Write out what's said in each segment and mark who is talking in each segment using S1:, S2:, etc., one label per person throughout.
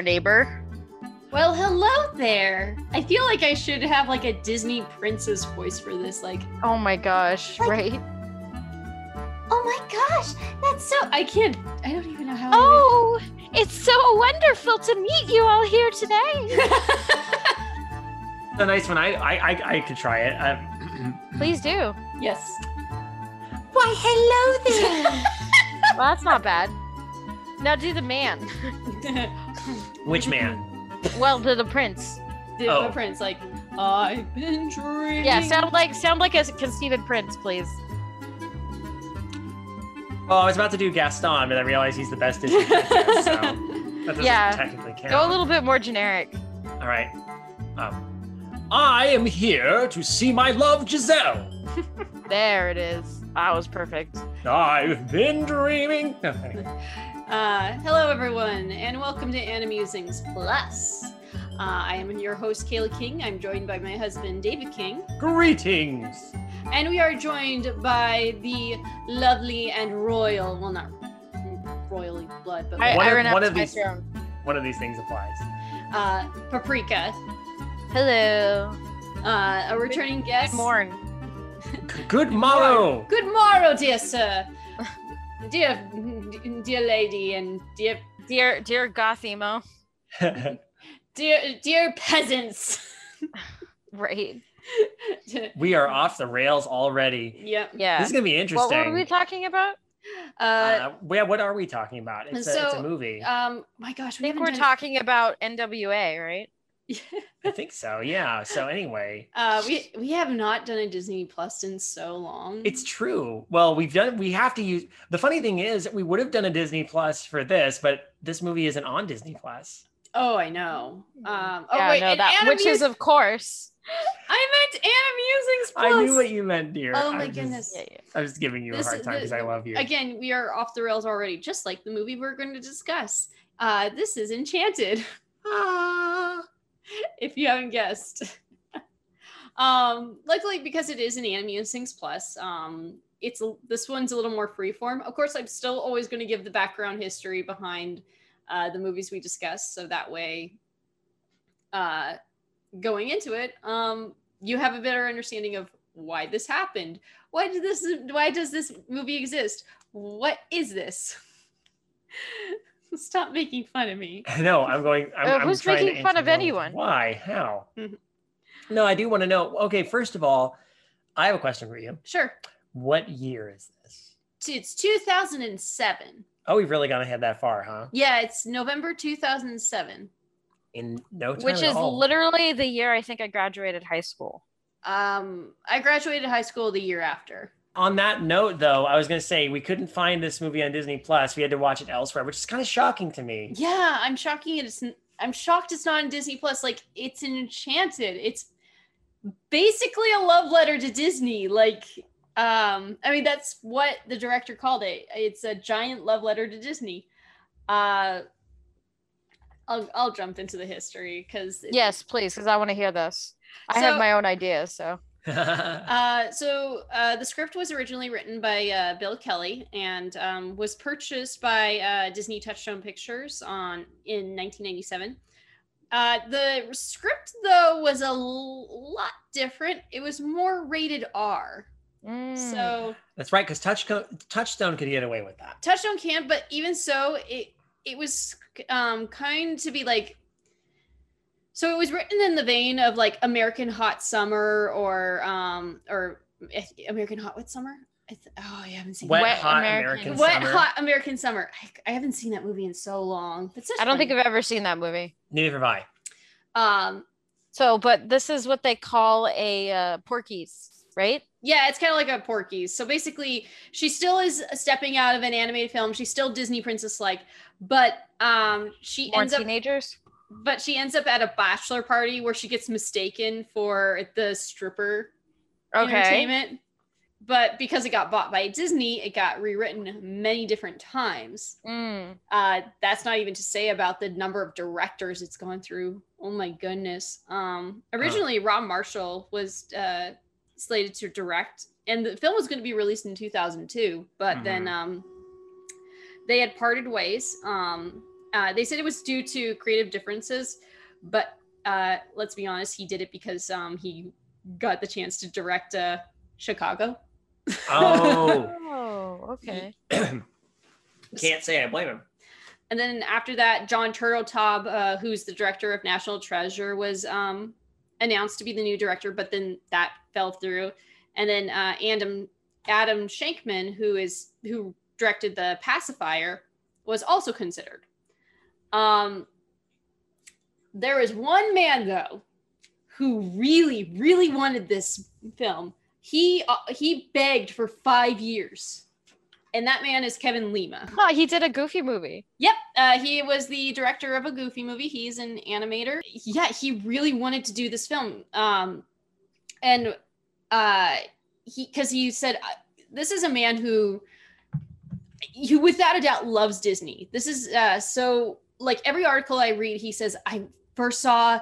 S1: there, neighbor.
S2: Well, hello there. I feel like I should have like a Disney princess voice for this. Like,
S1: Oh my gosh,
S2: Like-
S1: right?
S2: oh my gosh, that's so. I can't. I don't even know how.
S1: Oh, it's so wonderful to meet you all here today.
S3: The nice one. I I I, I could try it. Um,
S1: Please do.
S2: yes.
S1: Why, hello there. well, that's not bad. Now do the man.
S3: which man?
S1: Well, the, the prince.
S2: the,
S3: Oh.
S2: the prince, like, I've been dreaming.
S1: Yeah, sound like sound like a conceited prince, please.
S3: Oh, I was about to do Gaston, but I realized he's the best Disney princess, so that doesn't
S1: Yeah.
S3: technically count.
S1: Go a little bit more generic.
S3: All right. Um, I am here to see my love, Giselle.
S1: There it is. That was perfect.
S3: I've been dreaming. No, anyway.
S2: Uh, hello, everyone, and welcome to Animusings Plus. Uh, I am your host, Kayla King. I'm joined by my husband, David King.
S3: Greetings.
S2: And we are joined by the lovely and royal, well, not royally blood, but
S1: I,
S3: One
S1: I
S3: of- one of these-
S1: throne.
S3: One of these things applies.
S2: uh, Paprika,
S1: Hello.
S2: uh, a returning guest.
S1: Good morn.
S3: Good morrow.
S2: Good morrow, dear sir. Dear, dear lady, and dear,
S1: Dear dear Gothemo.
S2: dear, dear peasants.
S1: Right.
S3: we are off the rails already.
S2: yep.
S1: Yeah.
S3: This is gonna be interesting.
S1: what
S3: interesting.
S1: were we talking about?
S2: Uh,
S3: uh, yeah, what are we talking about? It's, a, it's a movie.
S2: um, my gosh,
S1: I think we're
S2: done-
S1: talking about NWA, right?
S3: I think so. Yeah. So anyway,
S2: Uh, we we have not done a Disney Plus in so long.
S3: it's true. Well, we've done. We have to use. The funny thing is, we would have done a Disney Plus for this, but this movie isn't on Disney Plus.
S2: oh, I know. Um, oh
S1: yeah,
S2: wait,
S1: no,
S2: and
S1: that which is of course.
S2: I meant Animusings Plus.
S3: I knew what you meant, dear.
S2: Oh my
S3: I'm just-
S2: goodness.
S1: Yeah, yeah.
S3: I was giving you
S2: This-
S3: a hard time because I love you.
S2: Again, we are off the rails already, just like the movie we're going to discuss. Uh, this is Enchanted.
S3: Ah.
S2: if you haven't guessed. um, luckily, because it is an Animusings Plus, um, it's this one's a little more freeform. Of course, I'm still always going to give the background history behind uh, the movies we discuss, so that way, uh, going into it, um, you have a better understanding of why this happened. Why did this? Why does this movie exist? What is this? Stop making fun of me.
S3: No, I'm going. I'm,
S1: Uh,
S3: I'm
S1: who's
S3: trying to
S1: making fun of
S3: more.
S1: anyone?
S3: Why? How?
S2: Mhm.
S3: No, I do want to know. Okay, first of all, I have a question for you.
S2: Sure.
S3: What year is this?
S2: It's 2007.
S3: Oh, we've really gone ahead that far, huh?
S2: Yeah, it's November 2007.
S3: In no time
S1: Which
S3: at
S1: is
S3: all.
S1: literally the year I think I graduated high school.
S2: Um, I graduated high school the year after.
S3: On that note, though, I was going to say we couldn't find this movie on Disney Plus. We had to watch it elsewhere, which is kind of shocking to me.
S2: Yeah, I'm shocking it. It's, n- I'm shocked it's not in Disney Plus. Like, it's enchanted. It's basically a love letter to Disney. Like, um, I mean, that's what the director called it. It's a giant love letter to Disney. Uh, I'll I'll jump into the history because
S1: Yes, please, because I want to hear this. I
S2: So-
S1: have my own ideas, so
S2: Uh, so uh, the script was originally written by uh, Bill Kelly and um, was purchased by uh, Disney Touchstone Pictures on in 1997. Uh, the script though was a lot different. It was more rated R.
S1: Mm.
S2: So
S3: That's right, because Touch Touchstone could get away with that.
S2: Touchstone can't, but even so, it it was um, kind to be like. So it was written in the vein of like American Hot Summer or um or eh, American Hot What Summer? I th- oh, I haven't seen
S3: Wet,
S1: Wet
S3: hot
S1: American-
S3: American,
S2: Wet
S3: Summer.
S2: Hot American Summer. I, I haven't seen that movie in so long. It's such
S1: I don't think. I've ever seen that movie.
S3: Neither have I.
S2: um
S1: So, but this is what they call a uh, Porky's, right?
S2: yeah, it's kind of like a Porky's. So basically, she still is stepping out of an animated film. She's still Disney princess like, but um she
S1: More
S2: ends up
S1: teenagers.
S2: But she ends up at a bachelor party where she gets mistaken for the stripper
S1: Okay.
S2: entertainment. But because it got bought by Disney, it got rewritten many different times.
S1: Mm.
S2: Uh, that's not even to say about the number of directors it's gone through. Oh my goodness. Um, originally, Rob Marshall was uh, slated to direct, and the film was going to be released in 2002, but then
S3: Mhm.
S2: um, they had parted ways. Um, uh, they said it was due to creative differences, but uh, let's be honest, he did it because um, he got the chance to direct uh, Chicago.
S3: Oh,
S1: Oh, okay.
S3: can't say I blame him.
S2: And then after that, John Turteltaub, uh, who's the director of National Treasure, was um, announced to be the new director, but then that fell through. And then uh, Adam Adam Shankman, who is who directed the Pacifier, was also considered. Um, there is one man though who really, really wanted this film. He uh, he begged for five years, and that man is Kevin Lima.
S1: Huh, he did a goofy movie.
S2: Yep, uh, he was the director of a Goofy movie. He's an animator. Yeah, he really wanted to do this film, um, and uh, he because he said this is a man who, who without a doubt loves Disney. This is uh, so like every article I read, he says I first saw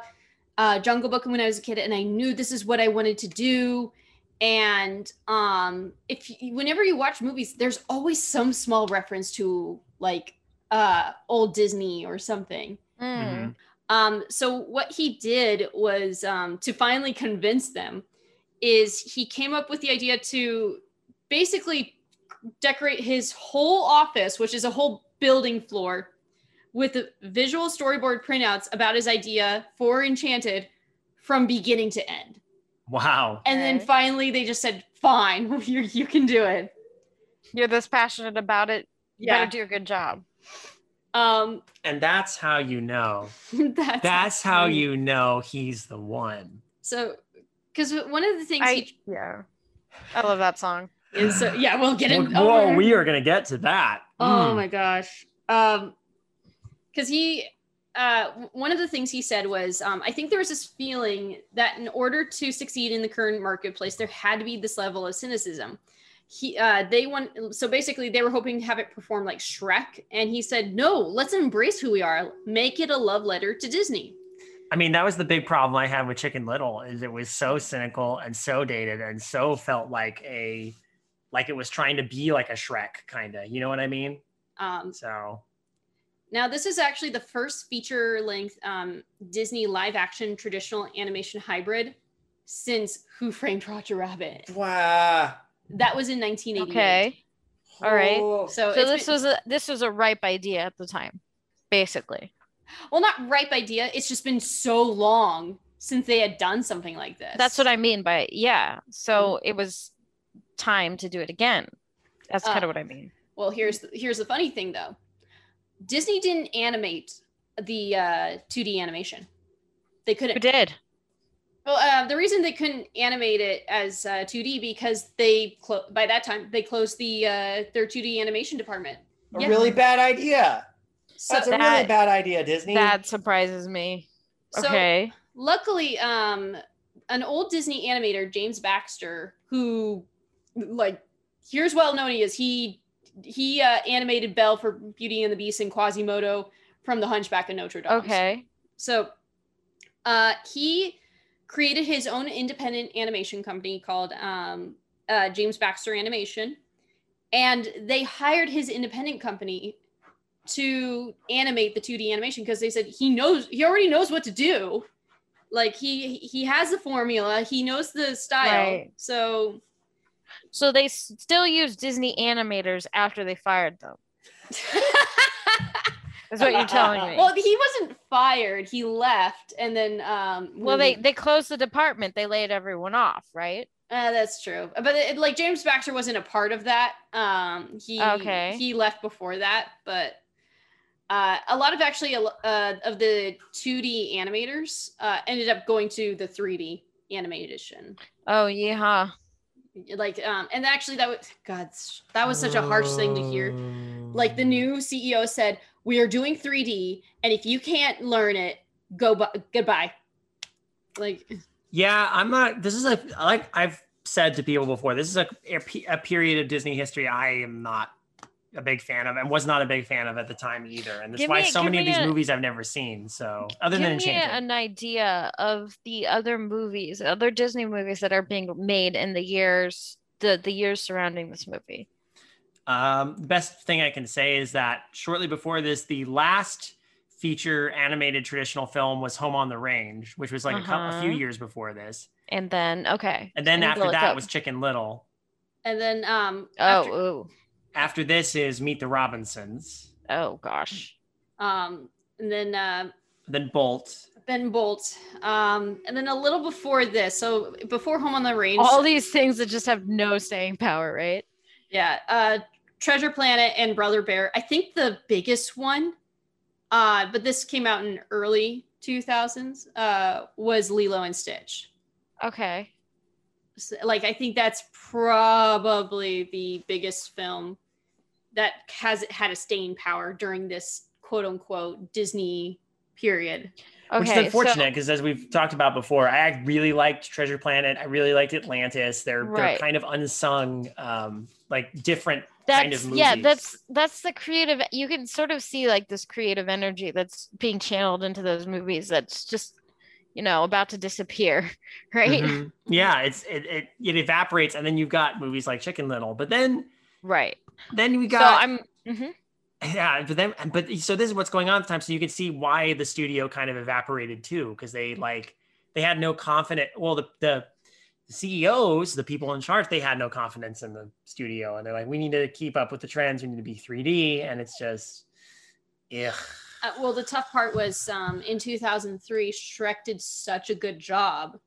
S2: uh, Jungle Book when I was a kid, and I knew this is what I wanted to do. And um, if you, whenever you watch movies, there's always some small reference to like uh old Disney or something.
S1: Mm.
S3: Mhm.
S2: Um so what he did was um to finally convince them is he came up with the idea to basically decorate his whole office, which is a whole building floor with visual storyboard printouts about his idea for Enchanted from beginning to end.
S3: Wow.
S2: And then finally they just said, "Fine, you you can do it."
S1: You're this passionate about it. You
S2: Yeah.
S1: better do a good job.
S2: Um
S3: And that's how you know.
S2: that's
S3: That's how you know he's the one.
S2: So, because one of the things
S1: I
S2: he
S1: yeah. I love that song.
S2: is, uh, yeah, we'll get in.
S3: Whoa,
S2: oh,
S3: we are gonna get to that.
S2: Oh
S3: Mm.
S2: my gosh. Um, because he, uh, one of the things he said was, um, I think there was this feeling that in order to succeed in the current marketplace, there had to be this level of cynicism. He, uh, they want, so basically, they were hoping to have it perform like Shrek, and he said, no, let's embrace who we are, make it a love letter to Disney.
S3: I mean, that was the big problem I had with Chicken Little is it was so cynical and so dated and so felt like a like it was trying to be like a Shrek kind of. You know what I mean?
S2: Um,
S3: So
S2: Now, this is actually the first feature length um, Disney live action traditional animation hybrid since Who Framed Roger Rabbit.
S3: wow.
S2: That was in 1988.
S1: Okay. All right.
S2: So,
S1: So this
S2: been-
S1: was a this was a ripe idea at the time, basically.
S2: well, not ripe idea. It's just been so long since they had done something like this.
S1: That's what I mean by yeah. So it was time to do it again. That's
S2: Uh,
S1: kind of what I mean.
S2: Well, here's the, here's the funny thing though. Disney didn't animate the uh, 2D animation. They couldn't.
S1: Who did?
S2: Well, uh, the reason they couldn't animate it as uh, 2D because they clo- by that time they closed the uh, their 2D animation department.
S4: A
S2: Yeah.
S4: really bad idea.
S2: So
S4: That's a really bad idea, Disney.
S1: That surprises me.
S2: So-
S1: Okay.
S2: luckily, um, an old Disney animator, James Baxter, who like here's well known he is he he uh, animated Belle for Beauty and the Beast and Quasimodo from The Hunchback of Notre Dame.
S1: Okay.
S2: So uh, he created his own independent animation company called um, uh, James Baxter Animation. And they hired his independent company to animate the 2D animation because they said he knows he already knows what to do. Like he he has the formula, he knows the style.
S1: Right.
S2: So
S1: So they s- still use Disney animators after they fired them. That's what you're telling me.
S2: well, he wasn't fired. He left and then um
S1: Well, they they closed the department. They laid everyone off, right?
S2: Uh, that's true, but it, like James Baxter wasn't a part of that. Um, he
S1: Okay.
S2: he left before that, but uh, a lot of actually uh, of the 2D animators uh, ended up going to the 3D animation.
S1: Oh yeah.
S2: Like, um, and actually that was God, that was such a harsh thing to hear. Like the new CEO said, "We are doing 3D, and if you can't learn it, go bu- goodbye." Like,
S3: Yeah, I'm not. This is a like I've said to people before. This is a a, a period of Disney history I am not a big fan of, and was not a big fan of at the time either. And that's
S1: Give
S3: why
S1: me-
S3: so many of these
S1: a-
S3: movies I've never seen. So other
S1: Give
S3: than
S1: me an idea of the other movies, other Disney movies that are being made in the years the the years surrounding this movie.
S3: um, the best thing I can say is that shortly before this, the last feature animated traditional film was Home on the Range, which was like a, couple, a few
S1: Uh-huh.
S3: years before this.
S1: And then okay.
S3: And then
S1: I
S3: after that
S1: up-
S3: was Chicken Little.
S2: And then um
S1: Oh,
S2: after-
S1: ooh.
S3: After this is Meet the Robinsons.
S1: oh gosh.
S2: um and then uh
S3: Then Bolt.
S2: Ben Bolt. Um and then a little before this, so before Home on the Range.
S1: All these things that just have no staying power, right?
S2: Yeah, uh Treasure Planet and Brother Bear. I think the biggest one, uh, but this came out in early 2000s, uh, was Lilo and Stitch.
S1: Okay.
S2: So, like I think that's probably the biggest film that has had a staying power during this quote unquote Disney period.
S1: Okay.
S3: Which is unfortunate because, as we've talked about before, I really liked Treasure Planet. I really liked Atlantis. They're they're kind of unsung, um, like different
S1: that's
S3: kind of movies.
S1: yeah that's that's the creative you can sort of see like this creative energy that's being channeled into those movies that's just you know about to disappear right
S3: Mhm. Yeah, it's it, it it evaporates, and then you've got movies like Chicken Little. But then
S1: right
S3: then we
S1: so
S3: got
S1: i'm mhm.
S3: yeah. But then but so this is what's going on at the time. So you can see why the studio kind of evaporated too, because they like they had no confidence. Well, the the CEOs, the people in charge, they had no confidence in the studio, and they're like, we need to keep up with the trends. We need to be 3D, and it's just, ugh.
S2: Uh, well, the tough part was um, in 2003, Shrek did such a good job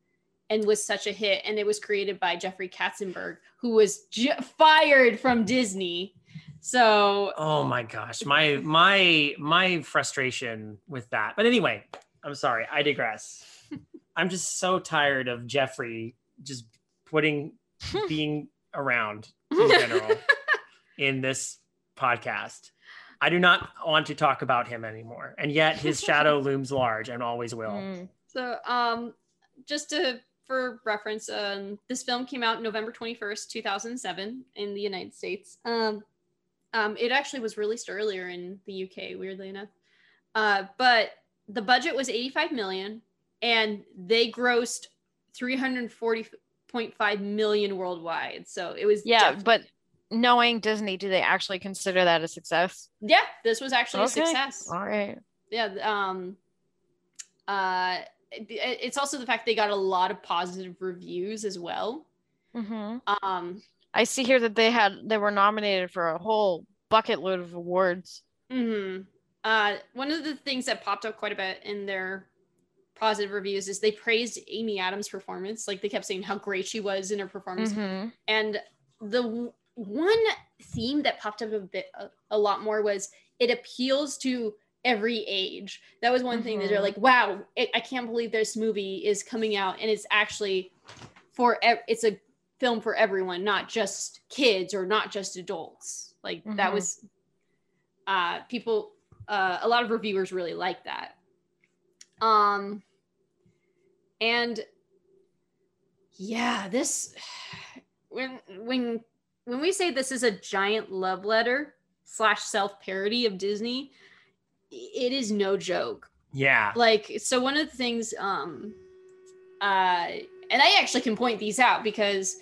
S2: and was such a hit. And it was created by Jeffrey Katzenberg, who was j- fired from Disney. So,
S3: Oh my gosh, my my my frustration with that. But anyway, I'm sorry, I digress. I'm just so tired of Jeffrey just putting being around in general in this podcast. I do not want to talk about him anymore. And yet his shadow looms large and always will.
S1: Mm.
S2: so um, just to for reference, um, this film came out November 21st, 2007 in the United States. Um, um, it actually was released earlier in the UK, weirdly enough. Uh, but the budget was 85 million and they grossed 340.5 million worldwide. So it was
S1: yeah but knowing disney do they actually consider that a success
S2: yeah, this was actually
S1: Okay.
S2: a success.
S1: all right
S2: yeah um uh it's also the fact they got a lot of positive reviews as well.
S1: Hmm
S2: um
S1: i see here that they had they were nominated for a whole bucket load of awards.
S2: Mhm. uh one of the things that popped up quite a bit in their positive reviews is they praised amy adams performance. Like they kept saying how great she was in her performance.
S1: Mhm.
S2: and the w- one theme that popped up a bit a, a lot more was it appeals to every age that was one thing that they're
S1: Mhm.
S2: like wow it, i can't believe this movie is coming out and it's actually for ev- it's a film for everyone not just kids or not just adults like that
S1: Mhm.
S2: was uh people uh a lot of reviewers really like that um and yeah this when when when we say this is a giant love letter slash self parody of disney it is no joke
S3: Yeah.
S2: like so one of the things um uh and i actually can point these out because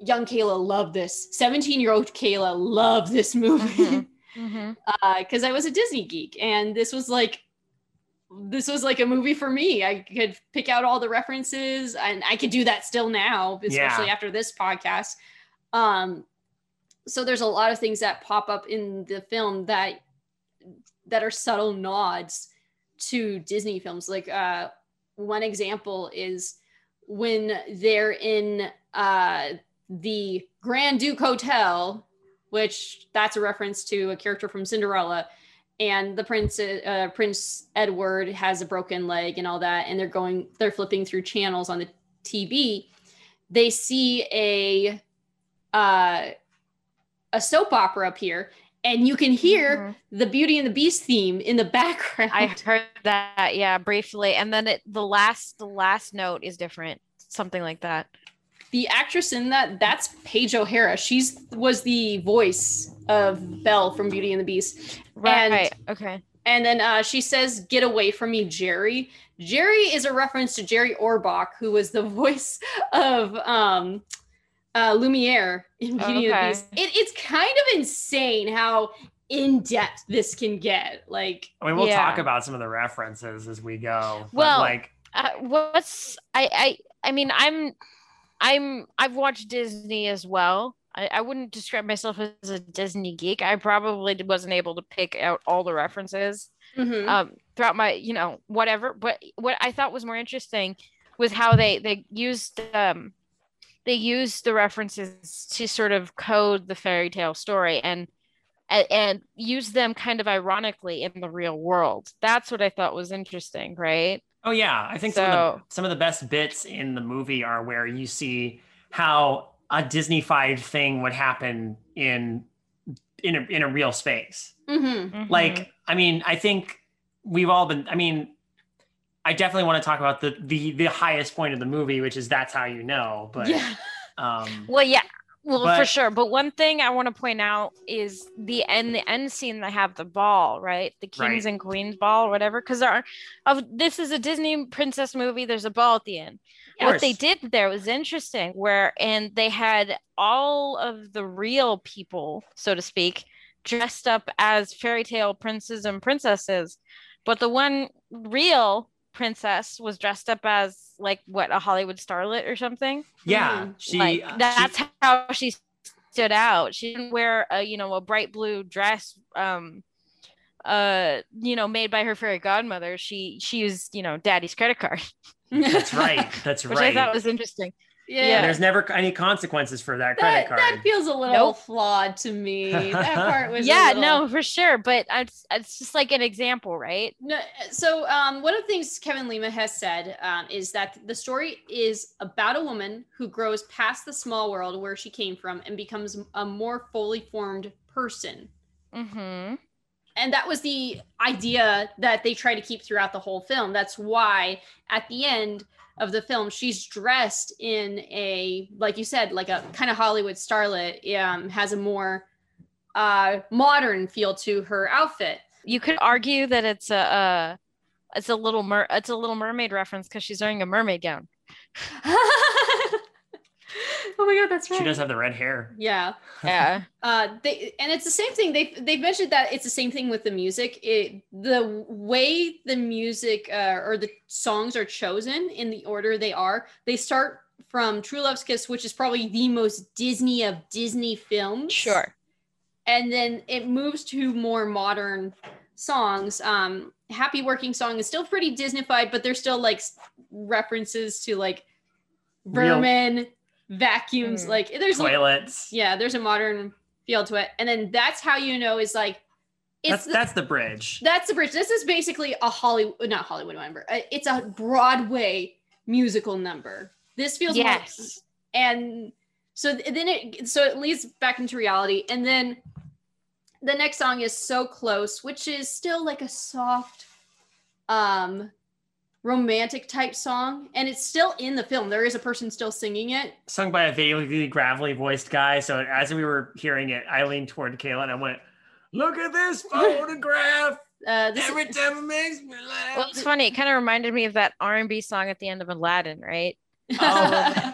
S2: young kayla loved this 17 year old kayla loved this movie
S1: Mhm. Mhm.
S2: because I was a Disney geek, and this was like this was like a movie for me. I could pick out all the references, and I could do that still now, especially
S3: Yeah.
S2: after this podcast. Um, so there's a lot of things that pop up in the film that that are subtle nods to Disney films. Like uh, one example is when they're in uh, the Grand Duke Hotel, which that's a reference to a character from Cinderella. And the prince, uh, Prince Edward, has a broken leg and all that, and they're going, they're flipping through channels on the TV. They see a uh, a soap opera up here, and you can hear
S1: Mhm.
S2: the Beauty and the Beast theme in the background.
S1: I heard that, yeah, briefly, and then it the last the last note is different, something like that.
S2: the actress in that that's Paige O'Hara. She's was the voice of Belle from Beauty and the Beast.
S1: Right.
S2: And-
S1: okay.
S2: And then uh, she says, "Get away from me, Jerry." Jerry is a reference to Jerry Orbach, who was the voice of um, uh, Lumiere in Beauty and the Beast. It, it's kind of insane how in depth this can get. Like,
S3: I mean, we'll
S1: Yeah.
S3: talk about some of the references as we go.
S1: Well,
S3: like,
S1: uh, what's I I I mean I'm I'm I've watched Disney as well. I, I wouldn't describe myself as a Disney geek. I probably wasn't able to pick out all the references
S2: mhm.
S1: um throughout my you know whatever. But what I thought was more interesting was how they they used um they use the references to sort of code the fairy tale story and and, and use them kind of ironically in the real world. That's what I thought was interesting, right?
S3: oh yeah, I think some, of
S1: So-
S3: the, some of the best bits in the movie are where you see how a Disney-fied thing would happen in in a, in a real space.
S2: Mhm.
S1: Mhm.
S3: Like, I mean, I think we've all been. I mean, I definitely want to talk about the the the highest point of the movie, which is that's how you know. But
S2: yeah.
S3: um,
S1: Well, yeah, well, for sure. But one thing I want to point out is the end, the end scene. They have the ball, right? The kings
S3: Right.
S1: and queens ball, or whatever. Because are of this is a Disney princess movie. There's a ball at the end. What they did there was interesting. Where and they had all of the real people, so to speak, dressed up as fairy tale princes and princesses, but the one real princess was dressed up as like what a Hollywood starlet or something
S3: yeah,
S2: Mhm.
S3: she
S1: like
S3: uh,
S1: that's
S3: she-
S1: how she stood out she didn't wear a you know a bright blue dress um uh you know made by her fairy godmother she she used you know daddy's credit card
S3: that's right. That's
S1: which
S3: right.
S1: i thought was interesting
S2: Yeah.
S1: Yeah.
S3: There's never any consequences for that credit
S2: That,
S3: card.
S2: that feels a little
S1: Nope.
S2: flawed to me. That part was
S1: yeah
S2: little-
S1: no for sure but it's, it's just like an example right
S2: No, so um, one of the things Kevin Lima has said um, is that the story is about a woman who grows past the small world where she came from and becomes a more fully formed person.
S1: mm-hmm
S2: And that was the idea that they try to keep throughout the whole film. That's why at the end of the film, she's dressed in a, like you said, like a kind of Hollywood starlet, um, has a more uh, modern feel to her outfit.
S1: you could argue that it's a uh it's a little mer it's a little mermaid reference because she's wearing a mermaid gown
S2: oh my god, that's right.
S3: she does have the red hair.
S2: Yeah.
S1: yeah
S2: Uh, they and it's the same thing. They they've mentioned that it's the same thing with the music. It the way the music uh, or the songs are chosen in the order they are. They start from True Love's Kiss, which is probably the most Disney of Disney films.
S1: sure
S2: And then it moves to more modern songs. Um, Happy Working Song is still pretty Disneyfied, but there's still like references to like
S3: Real-
S2: vermin, vacuums.
S1: Mm.
S2: Like there's like,
S3: Toilets.
S2: yeah, there's a modern feel to it. And then that's how you know is like it's
S3: That's
S2: the,
S3: that's the bridge.
S2: that's the bridge. This is basically a Hollywood, not Hollywood number. Uh, It's a Broadway musical number. This feels more-
S1: yes
S2: and so then it so it leads back into reality, and then the next song is so close, which is still like a soft, um, romantic type song, and it's still in the film. There is a person still singing it.
S3: Sung by a vaguely gravelly voiced guy. So as we were hearing it, I leaned toward Kayla and I went, "Look at this photograph.
S2: Uh, this
S3: Every
S2: is,
S3: time it makes me laugh."
S1: Well, it's funny. It kind of reminded me of that R and B song at the end of Aladdin, right?
S3: Oh.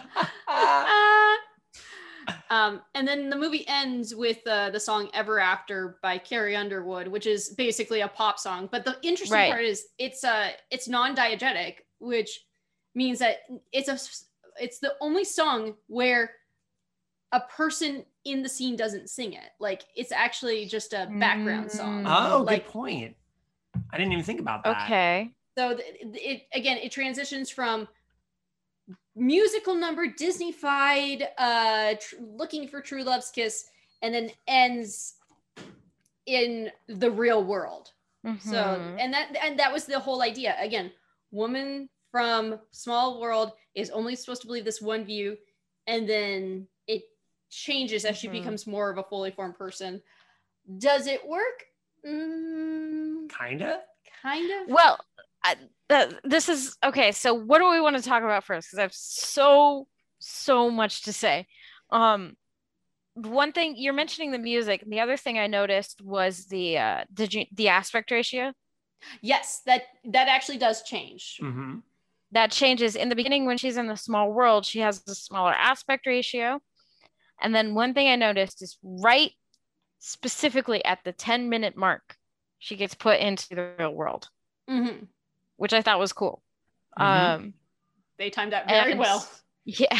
S2: Um, and then the movie ends with uh, the song "Ever After" by Carrie Underwood, which is basically a pop song. But the interesting
S1: Right.
S2: part is it's uh it's non-diegetic, which means that it's a it's the only song where a person in the scene doesn't sing it. Like it's actually just a background song.
S1: Mm.
S3: oh,
S2: like
S3: good point. I didn't even think about that.
S1: Okay.
S2: So th- it again, it transitions from musical number Disneyfied, uh, tr- looking for true love's kiss, and then ends in the real world. So
S1: Mhm.
S2: and that and that was the whole idea. Again, woman from small world is only supposed to believe this one view, and then it changes as she
S1: Mhm.
S2: becomes more of a fully formed person. Does it work? Mm,
S3: Kinda.
S2: kind of.
S1: well, I, the, this is okay. So, what do we want to talk about first? Because I have so so much to say. Um, one thing you're mentioning the music. The other thing I noticed was the uh, did you the aspect ratio
S2: Yes, that that actually does change.
S3: hmm
S1: that changes in the beginning when she's in the small world. She has a smaller aspect ratio, and then one thing I noticed is right specifically at the 10 minute mark, she gets put into the real world,
S2: Mhm.
S1: Which I thought was cool.
S3: Mhm.
S1: Um,
S2: They timed that very
S1: and-
S2: well.
S1: Yeah.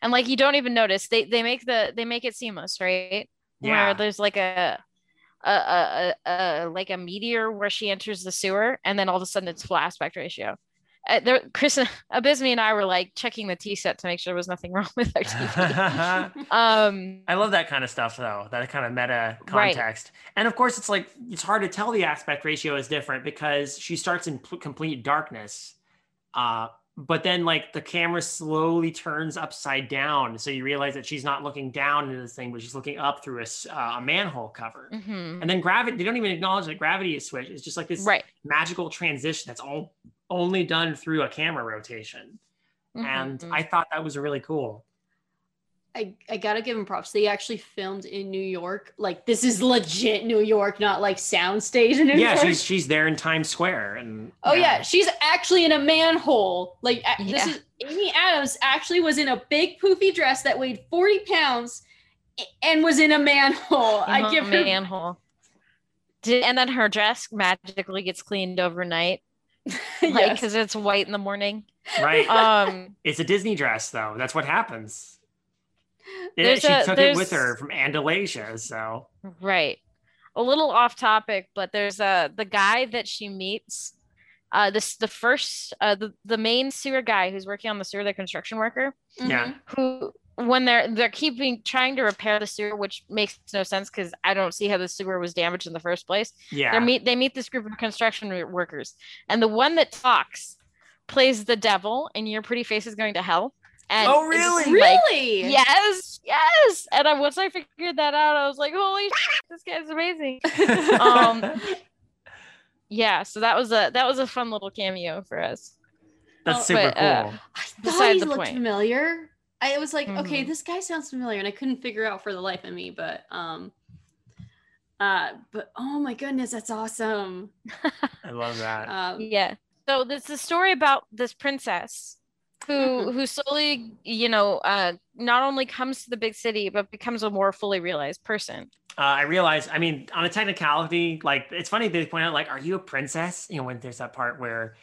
S1: And like you don't even notice. They they make the they make it seamless, right?
S3: Yeah.
S1: Where there's like a a, a, a, a like a meteor where she enters the sewer and then all of a sudden it's full aspect ratio. Uh, there, Chris Abisme and I were like checking the T set to make sure there was nothing wrong with our TV. um
S3: I love that kind of stuff though, that kind of meta
S1: Right.
S3: context. And of course, it's like it's hard to tell the aspect ratio is different because she starts in p- complete darkness. Uh, but then like the camera slowly turns upside down, so you realize that she's not looking down into this thing, but she's looking up through a, uh, a manhole cover.
S1: mhm.
S3: And then gravity, they don't even acknowledge that gravity is switched. It's just like this
S1: right.
S3: magical transition that's all only done through a camera rotation. And
S1: Mhm.
S3: I thought that was really cool.
S2: I, I gotta give them props. They actually filmed in New York. Like this is legit New York, not like soundstage in New
S3: yeah,
S2: York.
S3: she's she's there in Times Square, and
S2: oh yeah. she's actually in a manhole. Like a- this is Amy Adams actually was in a big poofy dress that weighed 40 pounds and was in a manhole. I
S1: Uh-huh,
S2: give her
S1: manhole. Did, and then her dress magically gets cleaned overnight, like
S2: yes.
S1: because it's white in the morning.
S3: right.
S1: Um,
S3: it's a Disney dress, though. That's what happens. It-
S1: There's
S3: she
S1: a-
S3: took it with her from Andalasia, so
S1: right. A little off topic, but there's a the guy that she meets. Uh, this the first uh the the main sewer guy who's working on the sewer, the construction worker.
S3: yeah.
S2: Mhm.
S1: who when they're they're keeping trying to repair the sewer which makes no sense because i don't see how the sewer was damaged in the first place
S3: yeah,
S1: they meet they meet this group of construction wo- workers and the one that talks plays the devil and your pretty face is going to hell and
S3: Oh,
S1: it's
S3: really?
S1: like,
S2: Really?
S1: yes yes and I, once i figured that out i was like holy shit, this guy's amazing um, yeah so that was a that was a fun little cameo for us
S3: that's super
S1: but, uh,
S3: cool.
S2: I thought
S1: Beside
S2: he looked
S1: point.
S2: familiar. I was like, okay,
S1: Mhm.
S2: this guy sounds familiar, and I couldn't figure out for the life of me. But um, uh, but oh my goodness, that's awesome.
S3: I love that.
S2: Um,
S1: Yeah. So this is a story about this princess who who slowly, you know, uh not only comes to the big city but becomes a more fully realized person.
S3: Uh, I realize, I mean, on a technicality, like it's funny they point out, like, are you a princess? You know, when there's that part where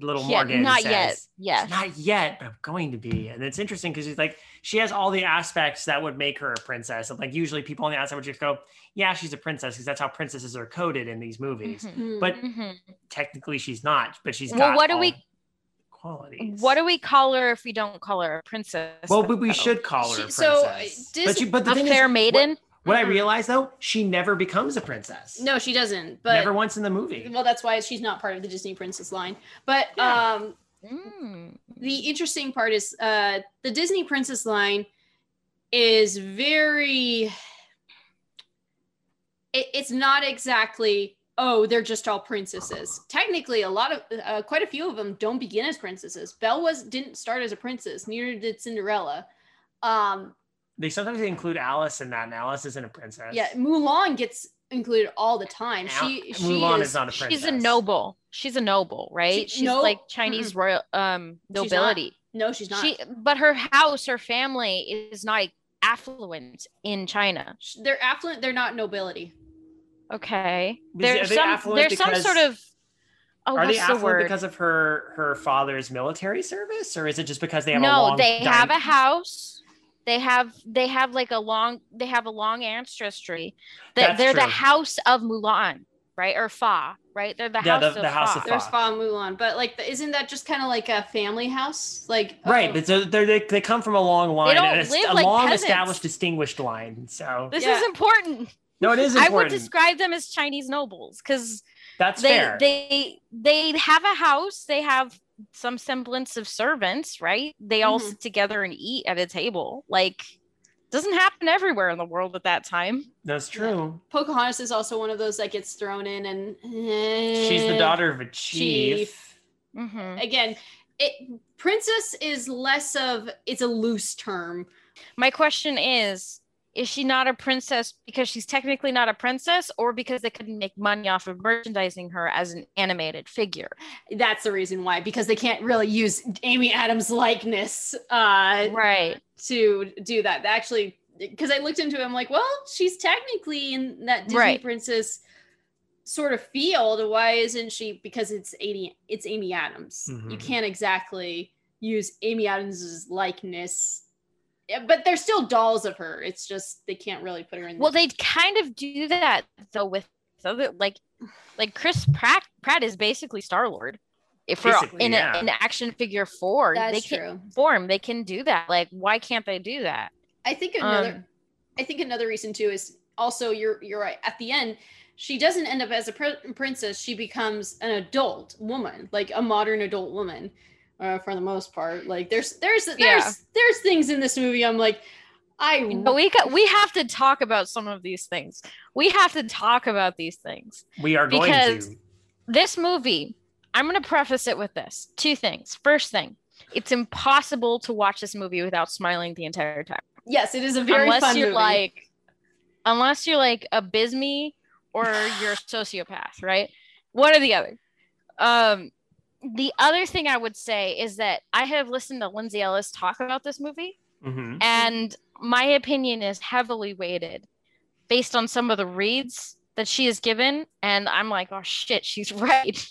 S3: little
S1: Yeah,
S3: Morgan
S1: not
S3: says,
S1: yet. Yeah.
S3: not yet, but I'm going to be. And it's interesting because she's like, she has all the aspects that would make her a princess. And like usually people on the outside would just go, yeah, she's a princess because that's how princesses are coded in these movies.
S1: Mhm.
S2: hmm.
S3: But
S1: Mhm.
S3: technically she's not, but she's
S1: Well, what do we-
S3: qualities.
S1: What do we call her if we don't call her a princess?
S3: well, but we
S1: though?
S3: should call her a
S2: She- so, uh,
S3: but,
S2: Disney-
S3: you, but the
S1: a
S3: thing
S1: fair
S3: is,
S1: maiden.
S3: What, what I
S2: Mhm.
S3: realized though, she never becomes a princess.
S2: no, she doesn't. But
S3: never once in the movie.
S2: well, that's why she's not part of the Disney princess line. But
S3: Yeah.
S2: um,
S1: Mm.
S2: the interesting part is uh, the Disney princess line is very. It, it's not exactly oh they're just all princesses. Technically, a lot of uh, quite a few of them don't begin as princesses. Belle was didn't start as a princess. Neither did Cinderella. Um,
S3: They sometimes include Alice in that, and Alice isn't a princess.
S2: yeah, Mulan gets included all the time.
S3: Al-
S2: She she
S3: Mulan
S2: is,
S3: is not a princess.
S1: She's a noble. She's a noble, right?
S2: She-
S1: She's
S2: no,
S1: like Chinese royal um
S2: not.
S1: nobility.
S2: no, she's not.
S1: She but her house, her family is not affluent in China.
S2: They're affluent. They're not nobility.
S1: Okay.
S3: Is it- are
S1: There's
S3: they
S1: some
S3: affluent
S1: there's some
S3: because-
S1: sort of oh
S3: Are
S1: what's
S3: they
S1: the word?
S3: because of her her father's military service, or is it just because they have a long no,
S1: they
S3: dyn-
S1: have a house. They have they have like a long they have a long ancestry. That
S3: That's
S1: they're the house of Mulan, right? Or Fa, right? They're the
S3: Yeah,
S1: house
S3: the-
S1: of
S3: the house
S1: Fa.
S3: of
S2: There's
S3: Fa.
S2: Fa and Mulan, but like, the, isn't that just kind of like a family house? Like,
S3: Right,
S2: oh,
S3: but so they're, they they come from a long line,
S1: don't
S3: and
S1: live
S3: a
S1: like
S3: long
S1: peasants.
S3: established, distinguished line. So
S1: This
S2: Yeah.
S1: is important.
S3: No, it is
S1: I would describe them as Chinese nobles because
S3: That's
S1: they
S3: fair.
S1: they they have a house. They have some semblance of servants, right? They all
S2: Mhm.
S1: sit together and eat at a table. Like doesn't happen everywhere in the world at that time.
S3: That's true.
S2: Pocahontas is also one of those that gets thrown in, and
S3: She's the
S2: eh,
S3: daughter of a chief.
S2: chief.
S1: Mhm.
S2: Again, it princess is less of it's a loose term.
S1: My question is is she not a princess because she's technically not a princess or because they couldn't make money off of merchandising her as an animated figure?
S2: That's the reason why, because they can't really use Amy Adams' likeness uh,
S1: Right.
S2: to do that. Actually, because I looked into it, I'm like, well, she's technically in that Disney
S1: Right.
S2: princess sort of field. Why isn't she? Because it's Amy, it's Amy Adams. You
S3: Mhm.
S2: can't exactly use Amy Adams's likeness. Yeah, But they're still dolls of her. It's just they can't really put her in. the-
S1: Well, they kind of do that though with other like like Chris Pratt Pratt is basically Star Lord. If we're in
S3: yeah.
S1: an action figure four,
S2: That's
S1: they can
S2: true.
S1: form. They can do that. Like, why can't they do that?
S2: I think another
S1: Um,
S2: I think another reason too is also you're you're right. At the end, she doesn't end up as a pr- princess. She becomes an adult woman, like a modern adult woman, uh, for the most part. Like there's there's there's
S1: Yeah.
S2: there's things in this movie. I'm like, I
S1: But we got we have to talk about some of these things. We have to talk about these things.
S3: We are going
S1: Because-
S3: to.
S1: This movie, I'm going to preface it with this two things. First thing, it's impossible to watch this movie without smiling the entire time.
S2: yes, it is a very
S1: unless
S2: fun
S1: you're
S2: movie.
S1: like unless you're like a bisme or you're a sociopath right one or the other um the other thing i would say is that i have listened to lindsay ellis talk about this movie
S3: Mhm.
S1: and my opinion is heavily weighted based on some of the reads that she has given and i'm like oh shit she's right.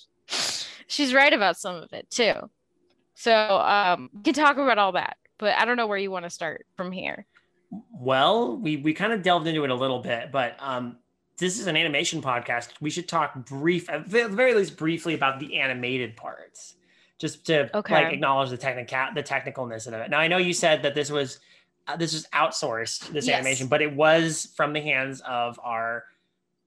S1: She's right about some of it too. So um we can talk about all that but i don't know where you want to start from here.
S3: Well, we we kind of delved into it a little bit, but um, this is an animation podcast. We should talk brief, at the very least, briefly about the animated parts, just to
S1: Okay.
S3: like acknowledge the technical the technicalness of it. Now, I know you said that this was uh, this was outsourced this
S2: Yes.
S3: animation, but it was from the hands of our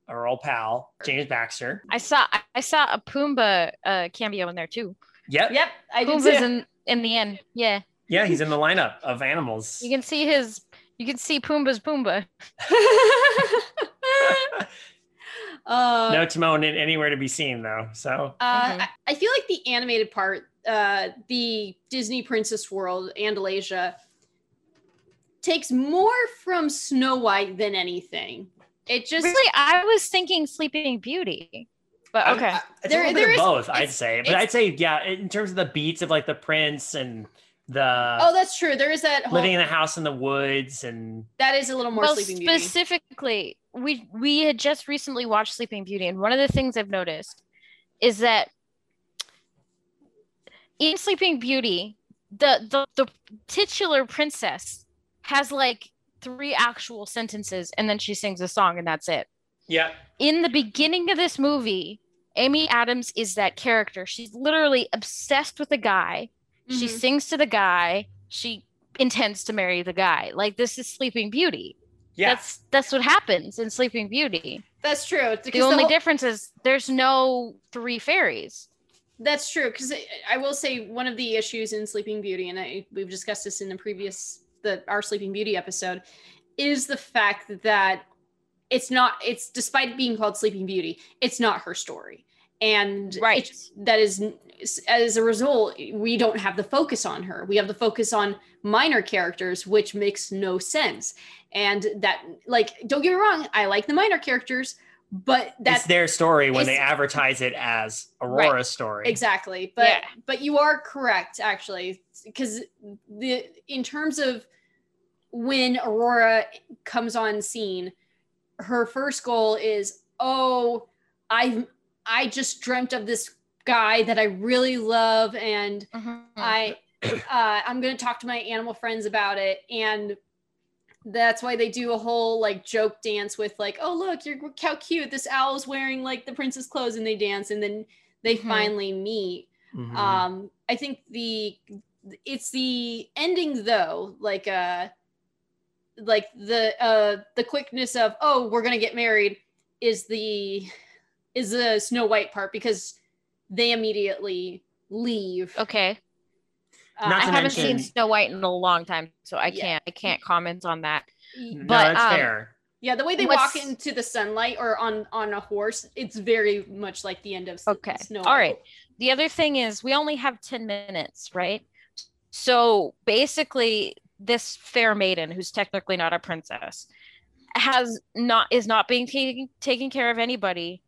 S3: our old pal James Baxter.
S1: I saw I- I saw a Pumbaa uh, cameo in there too.
S3: Yep.
S2: Yep, I did
S1: Pumbaa's
S2: too.
S1: in in the end. Yeah,
S3: Yeah, he's in the lineup of animals.
S1: you can see his. You can see Pumbaa's Pumbaa.
S2: uh,
S3: no Timon in- anywhere to be seen though. So
S2: Uh,
S1: Mhm.
S2: I, I feel like the animated part, uh, the Disney Princess World, Andalasia, takes more from Snow White than anything. It just
S1: Really, I was thinking Sleeping Beauty, but okay.
S3: I- it's
S2: There-
S3: a
S2: there
S3: bit
S2: is-
S3: of both, I'd say. But I'd say, yeah, in terms of the beats of like the prince and the
S2: oh, that's true. There is that whole,
S3: living in a house in the woods and
S2: that is a little more
S1: well,
S2: Sleeping Beauty.
S1: specifically, we we had just recently watched Sleeping Beauty, and one of the things I've noticed is that in Sleeping Beauty, the the, the titular princess has like three actual sentences, and then she sings a song, and that's it.
S3: yeah,
S1: in the beginning of this movie, Amy Adams is that character. She's literally obsessed with a guy. She
S2: Mhm.
S1: sings to the guy. She intends to marry the guy. Like this is Sleeping Beauty.
S3: Yeah,
S1: That's that's what happens in Sleeping Beauty.
S2: That's true.
S1: The only difference is there's no three fairies.
S2: That's true because I will say one of the issues in Sleeping Beauty, and I, we've discussed this in the previous the our Sleeping Beauty episode, is the fact that it's not. It's despite being called Sleeping Beauty, it's not her story, and
S1: Right.
S2: it- that is as a result we don't have the focus on her. We have the focus on minor characters, which makes no sense. And that, like, don't get me wrong, I like the minor characters, but that's
S3: it's their story when they advertise it as Aurora's story.
S2: Exactly. But
S1: Yeah.
S2: but you are correct actually because the in terms of when Aurora comes on scene, her first goal is, "Oh, I I just dreamt of this guy that I really love and I uh, I'm gonna talk to my animal friends about it, and that's why they do a whole like joke dance with like, oh look, you're how cute this owl is wearing like the princess clothes, and they dance, and then they
S1: Mhm.
S2: finally meet.
S3: Mhm.
S2: Um, I think the it's the ending though, like uh, like the uh the quickness of oh we're gonna get married is the is the Snow White part because they immediately leave.
S1: Okay.
S2: Uh,
S3: Not
S1: I haven't
S3: mention-
S1: seen Snow White in a long time, so I
S2: Yeah.
S1: can't I can't comment on that.
S3: no,
S1: but,
S3: that's
S1: um,
S3: fair.
S2: Yeah, the way they
S1: What's-
S2: walk into the sunlight or on on a horse, it's very much like the end of
S1: Okay.
S2: Snow
S1: All
S2: White.
S1: right. The other thing is we only have 10 minutes, right? So basically this fair maiden who's technically not a princess has not is not being taken taken care of anybody.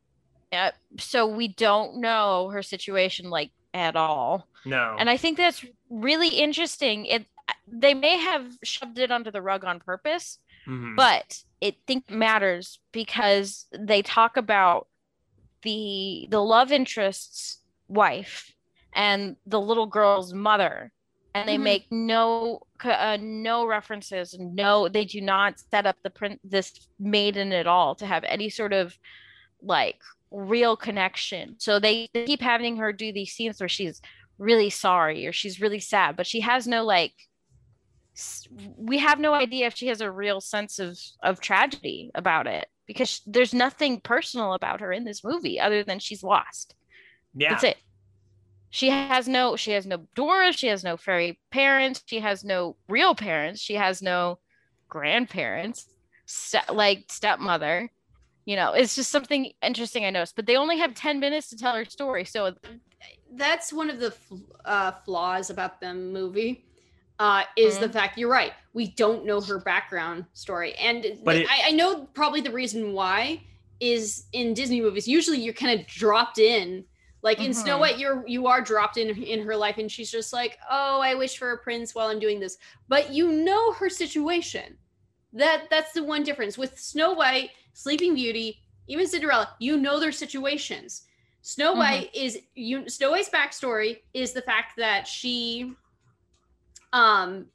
S1: Uh, so we don't know her situation like at all.
S3: No.
S1: And I think that's really interesting. It they may have shoved it under the rug on purpose,
S3: Mhm.
S1: but it think matters because they talk about the the love interest's wife and the little girl's mother and they
S2: Mhm.
S1: make no uh, no references no they do not set up the print this maiden at all to have any sort of like real connection so they, they keep having her do these scenes where she's really sorry or she's really sad but she has no like we have no idea if she has a real sense of of tragedy about it because sh- there's nothing personal about her in this movie other than she's lost.
S3: Yeah.
S1: that's it. She has no she has no dora she has no fairy parents she has no real parents she has no grandparents ste- like stepmother you know it's just something interesting i noticed but they only have 10 minutes to tell her story so
S2: that's one of the uh, flaws about the movie uh, is the fact you're right we don't know her background story and
S3: But it-
S2: I, I know probably the reason why is in disney movies usually you're kind of dropped in like in snow
S1: Mhm.
S2: white you're you are dropped in in her life and she's just like oh i wish for a prince while i'm doing this but you know her situation that that's the one difference with snow white sleeping beauty even cinderella you know their situations Snow
S1: Mhm.
S2: White is you Snow White's backstory is the fact that she um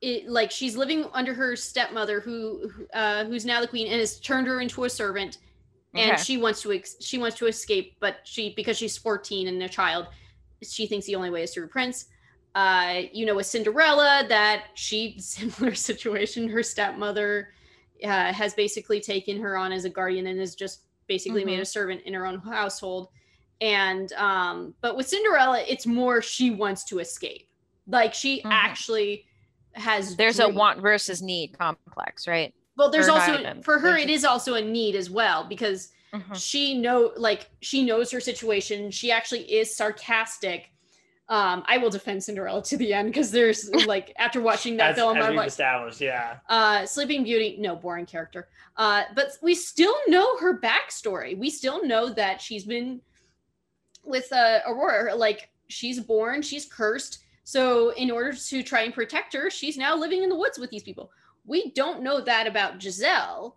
S2: it like she's living under her stepmother who who, uh who's now the queen and has turned her into a servant and
S1: Okay.
S2: she wants to ex- she wants to escape but she because she's 14 and a child she thinks the only way is through a prince uh you know with cinderella that she similar situation her stepmother uh, has basically taken her on as a guardian and has just basically made
S1: Mhm.
S2: a servant in her own household and um but with cinderella it's more she wants to escape like she
S1: Mhm.
S2: actually has
S1: there's a want versus need complex right
S2: well there's also for her it is also a need as well because
S1: Mhm.
S2: she know like she knows her situation she actually is sarcastic um i will defend cinderella to the end because there's like after watching that
S3: as,
S2: film
S3: as
S2: i'm like
S3: established, yeah.
S2: uh sleeping beauty no boring character. Uh but we still know her backstory. We still know that she's been with uh aurora like she's born she's cursed. So in order to try and protect her she's now living in the woods with these people. We don't know that about giselle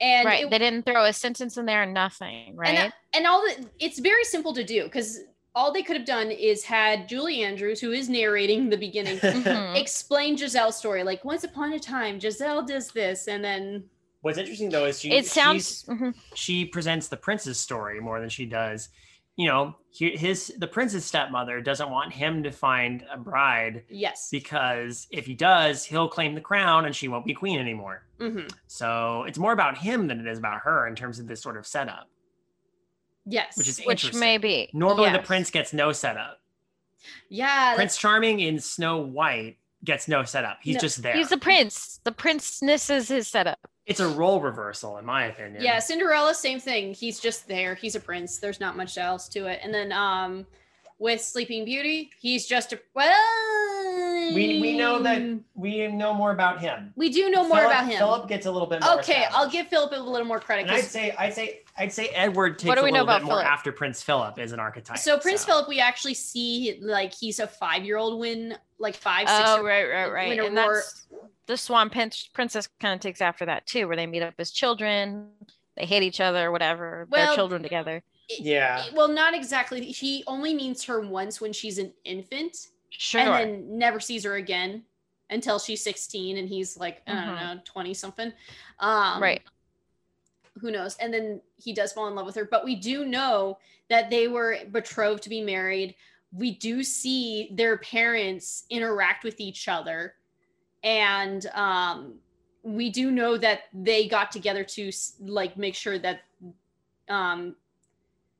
S2: and
S1: right
S2: it-
S1: they didn't throw a sentence in there nothing right?
S2: and, and all the, it's very simple to do because all they could have done is had Julie Andrews, who is narrating the beginning,
S1: Mhm.
S2: explain Giselle's story. Like once upon a time, Giselle does this, and then
S3: What's interesting though is she
S1: it
S3: she's-
S1: sounds mhm.
S3: she presents the prince's story more than she does you know he, his the prince's stepmother doesn't want him to find a bride
S2: yes,
S3: because if he does he'll claim the crown and she won't be queen anymore
S2: Mhm.
S3: so it's more about him than it is about her in terms of this sort of setup
S2: yes,
S3: which is
S1: which
S3: interesting.
S1: may be
S3: normally the prince gets no setup
S2: yeah,
S3: prince charming in snow white gets no setup he's
S2: No,
S3: just there
S1: he's the prince the princeness is his setup
S3: it's a role reversal in my opinion
S2: yeah. Cinderella, same thing. He's just there. He's a prince. There's not much else to it. And then um, with Sleeping Beauty, he's just a well.
S3: We, we know that we know more about him
S2: we do know more
S3: Philip-
S2: about him.
S3: philip gets a little bit more
S2: okay, I'll give Philip a little more credit.
S3: And I'd
S2: 'cause-
S3: say, I'd say, I'd say Edward takes
S1: What do
S3: a
S1: we know
S3: little bit
S1: about
S3: more after Prince Philip is an archetype.
S2: So Prince Philip, we actually see like he's a five-year-old when like five, six.
S1: oh right right right and
S2: Aurora-
S1: that's the swan Prin- princess kind of takes after that too where they meet up as children they hate each other whatever
S2: Well,
S1: they're children together
S3: Yeah.
S2: Well, not exactly. He only meets her once when she's an infant,
S1: sure
S2: and then never sees her again until she's sixteen, and he's like I don't
S1: Mhm.
S2: know, twenty something. Um,
S1: right
S2: Who knows? And then he does fall in love with her. But we do know that they were betrothed to be married. We do see their parents interact with each other, and um, we do know that they got together to like make sure that um,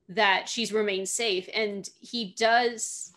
S2: that she's remained safe. And he does.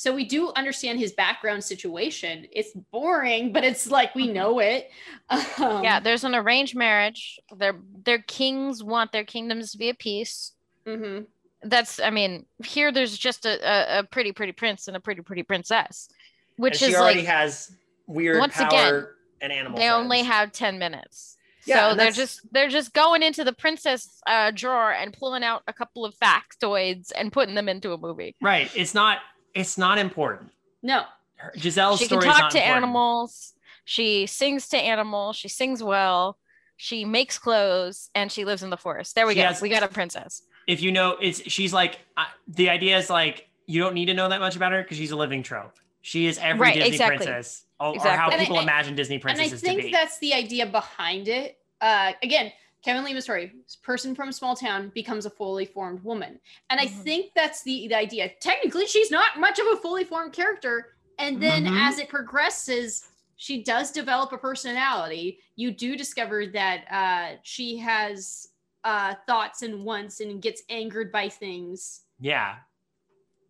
S2: So we do understand his background situation. It's boring, but it's like we
S1: Mhm.
S2: know it. Um,
S1: yeah there's an arranged marriage their their kings want their kingdoms to be at peace
S2: mhm.
S1: that's i mean here there's just a, a, a pretty pretty prince and a pretty pretty princess which
S3: and she
S1: is
S3: already
S1: like
S3: has weird
S1: once
S3: power
S1: again,
S3: and animal.
S1: they only have 10 minutes
S3: Yeah,
S1: so they're just they're just going into the princess uh, drawer and pulling out a couple of factoids and putting them into a movie
S3: right. It's not. It's not important.
S2: No.
S3: Her, Giselle's
S1: she can talk to
S3: important.
S1: animals She sings to animals. She sings well. She makes clothes and she lives in the forest. There we
S3: She
S1: go.
S3: has-
S1: we got a princess.
S3: If you know, it's she's like uh, the idea is like you don't need to know that much about her because she's a living trope. She is every
S1: Right,
S3: Disney
S1: exactly.
S3: princess, or, or how
S2: And
S3: people
S2: I-
S3: imagine Disney
S2: and I
S3: princesses
S2: think that's the idea behind it. Uh, again, Kevin Lima story: person from a small town becomes a fully formed woman, and I
S1: Mhm.
S2: think that's the, the idea. Technically, she's not much of a fully formed character, and then
S3: Mhm.
S2: as it progresses, she does develop a personality. You do discover that uh, she has uh, thoughts and wants, and gets angered by things,
S3: yeah,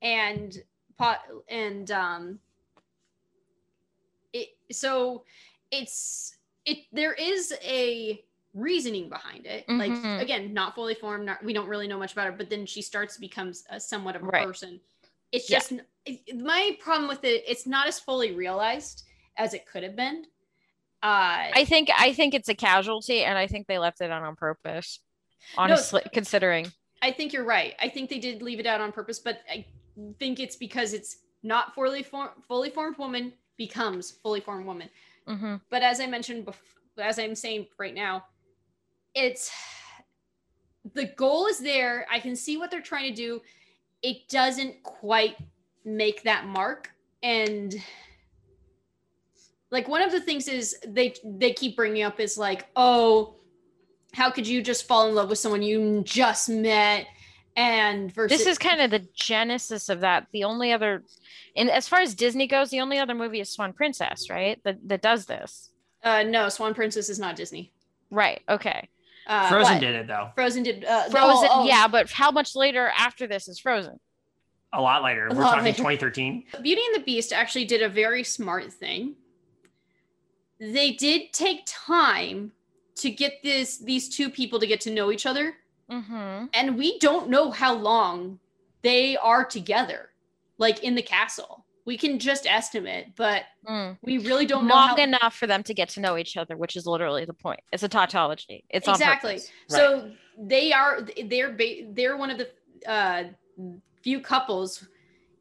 S2: and pot and um it so it's it there is a reasoning behind it
S1: Mhm.
S2: like again not fully formed not, we don't really know much about her but then she starts to become a, somewhat of a
S1: Right.
S2: person it's
S1: Yeah.
S2: just it- my problem with it it's not as fully realized as it could have been uh
S1: I think I think it's a casualty, and I think they left it on on purpose. Honestly, considering
S2: I think you're right. I think they did leave it out on purpose, but I think it's because it's not fully form- fully formed woman becomes fully formed woman.
S1: Mhm.
S2: But as I mentioned before, as I'm saying right now, it's the goal is there. I can see what they're trying to do. It doesn't quite make that mark and like one of the things is they they keep bringing up is like, "Oh, how could you just fall in love with someone you just met?" And versus
S1: this is kind of the genesis of that. The only other, and as far as Disney goes, the only other movie is Swan Princess, right? That that does this,
S2: uh no, Swan Princess is not Disney.
S1: right? Okay,
S2: Uh,
S3: Frozen
S2: but
S3: did it though
S2: Frozen did uh,
S1: Frozen,
S2: oh, oh,
S1: yeah, but how much later after this is Frozen?
S3: a lot later.
S2: A
S3: We're
S2: lot
S3: talking
S2: later.
S3: 2013.
S2: Beauty and the Beast actually did a very smart thing. They did take time to get this these two people to get to know each other,
S1: Mm-hmm.
S2: and we don't know how long they are together, like in the castle. We can just estimate, but
S1: Mm.
S2: we really don't know
S1: Long
S2: how
S1: enough for them to get to know each other, which is literally the point. It's a tautology. It's
S2: exactly.
S1: purpose.
S2: So they are they're they're one of the uh, few couples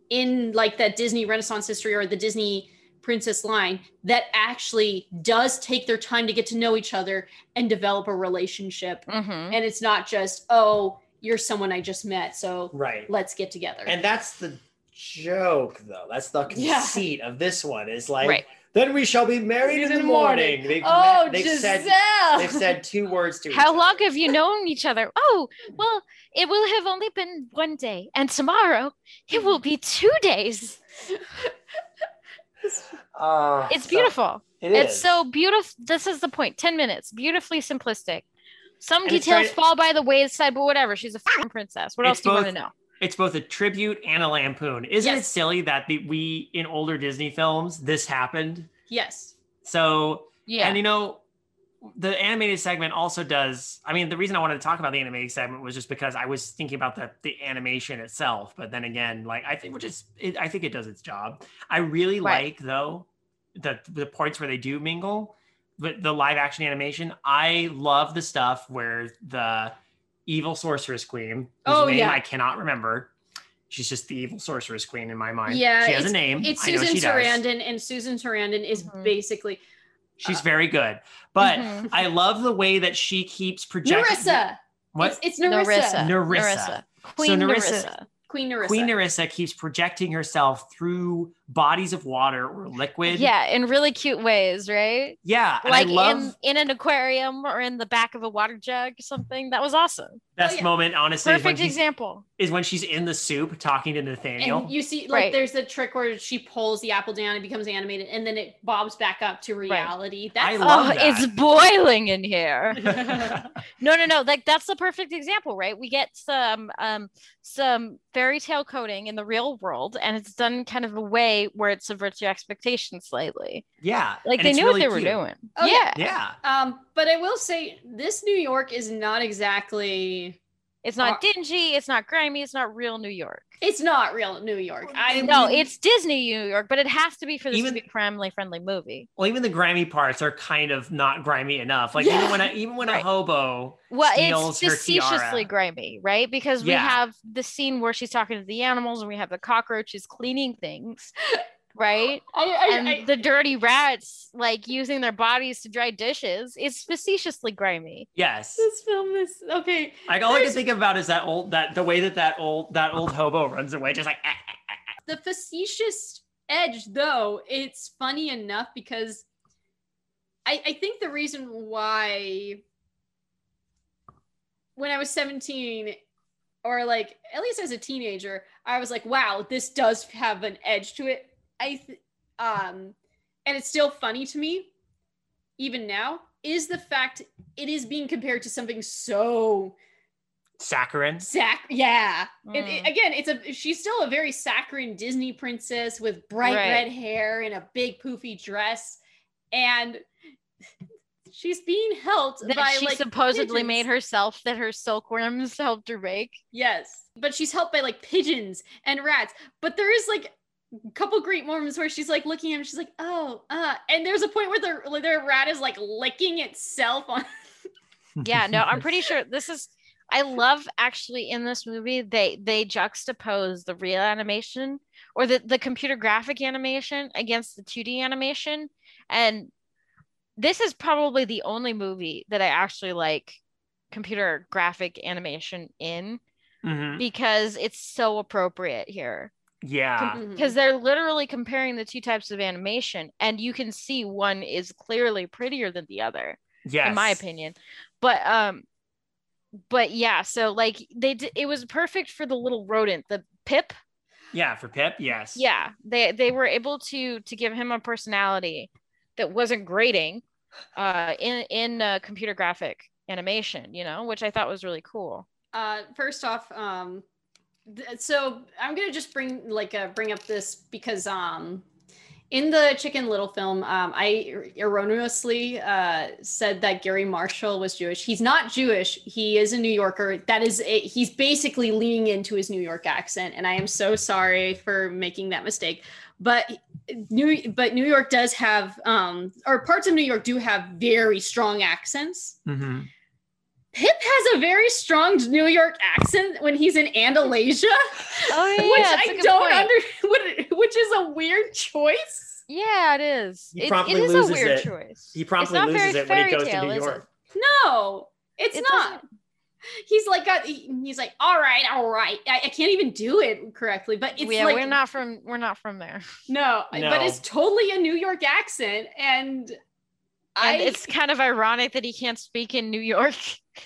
S2: in like that Disney Renaissance history or the Disney princess line that actually does take their time to get to know each other and develop a relationship.
S1: Mm-hmm.
S2: And it's not just oh you're someone I just met, so
S3: Right.
S2: let's get together.
S3: And that's the joke, though. That's the
S2: Yeah.
S3: conceit of this one. Is like,
S1: Right.
S3: then we shall be married in the morning. They've,
S2: oh,
S3: they've
S2: Giselle!
S3: said they've said two words to each other.
S1: How
S3: other.
S1: long have you known each other? Oh, well, it will have only been one day, and tomorrow it will be two days.
S3: Uh,
S1: It's
S3: so-
S1: beautiful.
S3: It
S1: it's so beautiful. This is the point. 10 minutes. Beautifully simplistic. Some
S3: And
S1: details fall by the wayside, but whatever. She's a fucking princess. What else do you want to know?
S3: It's both a tribute and a lampoon. Isn't it silly that the, we in older Disney films this happened?
S2: Yes.
S3: So
S1: Yeah.
S3: and you know the animated segment also does. I mean, the reason I wanted to talk about the animated segment was just because I was thinking about the the animation itself. But then again, like I think which is it, I think it does its job. I really
S1: Right.
S3: like though the the points where they do mingle, but the live action animation. I love the stuff where the evil sorceress queen, whose
S2: Oh,
S3: name
S2: yeah.
S3: I cannot remember. She's just the evil sorceress queen in my mind.
S2: Yeah,
S3: she has a name.
S2: It's
S3: I know
S2: Susan
S3: she does.
S2: Sarandon, and Susan Sarandon is
S1: Mhm.
S2: basically
S3: She's
S2: uh,
S3: very good, but
S1: Mhm.
S3: I love the way that she keeps projecting.
S2: Narissa.
S3: What?
S2: It's, it's Narissa.
S3: Narissa.
S1: Queen
S3: Narissa-
S1: Narissa.
S2: Queen Narissa.
S3: Queen Narissa keeps projecting herself through bodies of water or liquid.
S1: Yeah, in really cute ways, right?
S3: Yeah.
S1: Like
S3: love
S1: in, in an aquarium or in the back of a water jug or something. That was awesome.
S3: best
S2: Oh, yeah.
S3: moment, honestly, is when,
S1: Perfect
S3: she's,
S1: example.
S3: is when she's in the soup talking to Nathaniel.
S2: And you see, like,
S1: Right.
S2: there's a trick where she pulls the apple down, it becomes animated, and then it bobs back up to reality.
S3: I
S2: That's
S3: love
S1: oh,
S3: that.
S1: it's boiling in here. No, no, no. Like that's the perfect example, right? We get some um some fairy tale coding in the real world, and it's done kind of a way where it subverts your expectations slightly.
S3: yeah.
S1: Like they knew
S3: really
S1: what they were
S3: cute.
S1: doing.
S2: Oh,
S1: yeah.
S2: yeah.
S3: Yeah.
S2: um, but I will say this New York is not exactly
S1: It's not
S2: Uh,
S1: dingy, it's not grimy, it's not real New York.
S2: it's not real New York. I
S1: No,
S2: mean,
S1: it's Disney New York, but it has to be for this
S3: Even-
S1: to be a family friendly movie.
S3: Well, even the grimy parts are kind of not grimy enough. Like
S2: Yeah.
S3: even when I, even when
S1: Right.
S3: a hobo
S1: Well,
S3: steals
S1: it's
S3: her
S1: facetiously
S3: tiara.
S1: grimy, right? Because we
S3: Yeah.
S1: have the scene where she's talking to the animals and we have the cockroaches cleaning things. right?
S2: I, I,
S1: and
S2: I-
S1: the dirty rats like using their bodies to dry dishes is facetiously grimy.
S3: Yes.
S2: this film is okay.
S3: Like all I can think about is that old that the way that that old that old hobo runs away, just like "Ah, ah, ah, ah."
S2: the facetious edge though it's funny enough because I, I think the reason why when i was 17 or like at least as a teenager i was like wow this does have an edge to it i th- um and it's still funny to me even now is the fact it is being compared to something so
S3: saccharine.
S2: sac yeah it- it-
S1: Mm.
S2: again, it's a she's still a very saccharine Disney princess with bright
S1: Right.
S2: red hair and a big poofy dress, and she's being helped
S1: That
S2: by
S1: she
S2: like
S1: supposedly
S2: pigeons.
S1: made herself that her silkworms helped her bake.
S2: yes, but she's helped by like pigeons and rats. But there is like a couple great moments where she's like looking at him, she's like, oh, uh, and there's a point where the their rat is like licking itself on.
S1: Yeah, no, I'm pretty sure this is I love actually in this movie they they juxtapose the real animation or the, the computer graphic animation against the 2D animation. And this is probably the only movie that I actually like computer graphic animation in
S3: Mhm.
S1: because it's so appropriate here.
S3: Yeah.
S1: Because they're literally comparing the two types of animation, and you can see one is clearly prettier than the other
S3: Yes.
S1: in my opinion. But um but yeah, so like they did it was perfect for the little rodent, the Pip.
S3: Yeah, for Pip, yes.
S1: Yeah, they they were able to to give him a personality that wasn't grating uh in in uh, computer graphic animation, you know, which I thought was really cool.
S2: uh first off um th- so i'm gonna just bring like uh, bring up this because um in the chicken little film um i erroneously uh said that gary marshall was jewish. He's not jewish. He is a new yorker. That is a, he's basically leaning into his new york accent and i am so sorry for making that mistake. But new but new york does have um or parts of new york do have very strong accents.
S3: Hmm
S2: Pip has a very strong New York accent when he's in Andalasia,
S1: Oh
S2: which I don't under, which is a weird choice.
S1: Yeah, it is.
S3: He
S1: It-
S3: promptly
S1: it is
S3: loses
S1: a weird
S3: it.
S1: choice.
S3: He
S1: It's
S3: promptly loses it when he
S1: fairy
S3: goes to
S1: tale,
S3: New
S1: is it?
S3: York.
S2: No, it's
S1: It
S2: not.
S1: doesn't-
S2: He's like, got, he's like, all right, all right. I, I can't even do it correctly, but it's
S1: yeah,
S2: like,
S1: we're not from we're not from there.
S2: no,
S3: No.
S2: but it's totally a New York accent, and I,
S1: And it's kind of ironic that he can't speak in New York.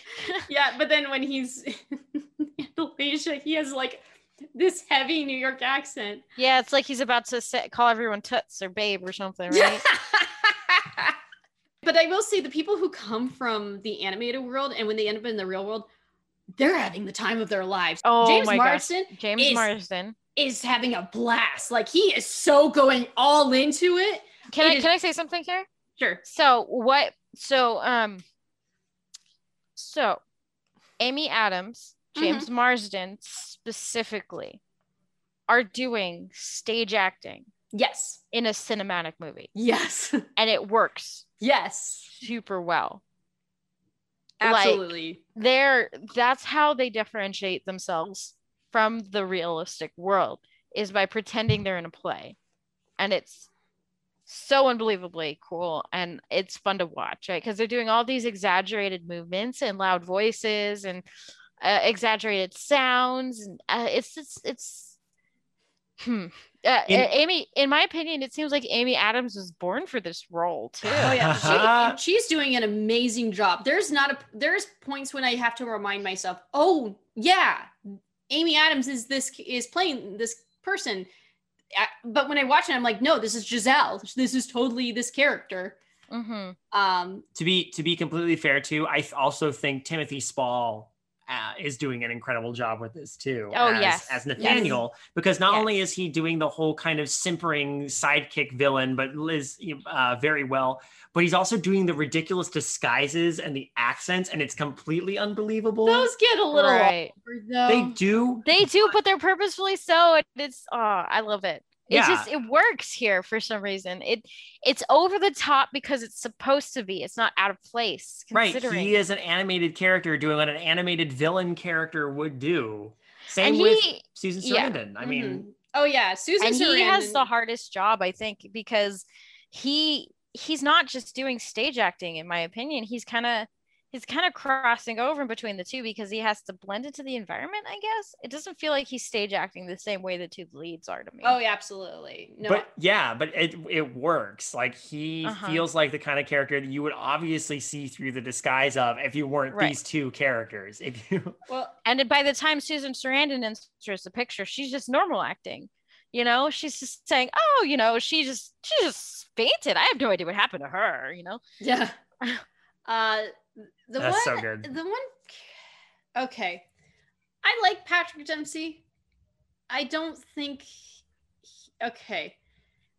S2: yeah, but then when he's in Andalasia, he has like this heavy New York accent.
S1: yeah, it's like he's about to call everyone toots or babe or something, right?
S2: but I will say the people who come from the animated world and when they end up in the real world, they're having the time of their lives.
S1: Oh
S2: James
S1: my gosh. James
S2: is-
S1: Marsden.
S2: is having a blast. Like he is so going all into it.
S1: Can
S2: it
S1: I
S2: is-
S1: can I say something here?
S2: Sure.
S1: So what so um so Amy Adams, mm-hmm. James Marsden specifically are doing stage acting
S2: Yes.
S1: in a cinematic movie
S2: Yes.
S1: and it works
S2: yes.
S1: super well. Like-
S2: Absolutely.
S1: They're that's how they differentiate themselves from the realistic world is by pretending they're in a play. And it's so unbelievably cool and it's fun to watch, right? Because they're doing all these exaggerated movements and loud voices and uh, exaggerated sounds and uh, it's it's it's hmm. Uh,
S3: In-
S1: Amy, in my opinion, it seems like Amy Adams was born for this role too.
S2: Oh yeah, she, she's doing an amazing job. There's not a there's points when I have to remind myself, oh yeah, Amy Adams is this is playing this person. Uh, But when I watch it, I'm like, no, this is Giselle. This is totally this character.
S1: hmm
S2: Um,
S3: to be to be completely fair too, I th- also think Timothy Spall uh, is doing an incredible job with this too.
S1: Oh,
S3: as,
S1: yes.
S3: as Nathaniel, because not
S1: Yes.
S3: only is he doing the whole kind of simpering sidekick villain, but Liz uh, very well, but he's also doing the ridiculous disguises and the accents, and it's completely unbelievable.
S2: those get a little
S1: Right.
S2: awkward, though.
S3: they do.
S1: They do, but they're purposefully so. and It's oh, I love it. It
S3: Yeah.
S1: just it works here for some reason. It it's over the top because it's supposed to be. It's not out of place.
S3: Right,
S1: Considering.
S3: he is an animated character doing what an animated villain character would do. Same
S1: and
S3: with
S1: he
S3: Susan
S1: yeah.
S3: Sarandon. I mean, mm-hmm.
S2: Oh yeah, Susan
S1: and he has the hardest job i think because he he's not just doing stage acting in my opinion he's kind of he's kind of crossing over in between the two because he has to blend into the environment i guess it doesn't feel like he's stage acting the same way the two leads are to me
S2: Oh yeah, absolutely. No,
S3: But yeah, but it it works. Like he
S1: Uh-huh.
S3: feels like the kind of character that you would obviously see through the disguise of if you weren't
S1: Right.
S3: these two characters. If you
S2: well,
S1: and by the time susan sarandon enters the picture she's just normal acting you know she's just saying oh you know she just she just fainted i have no idea what happened to her you know
S2: yeah. Uh, the
S3: That's
S2: one,
S3: so good.
S2: the one. Okay, I like Patrick Dempsey. I don't think. he- okay.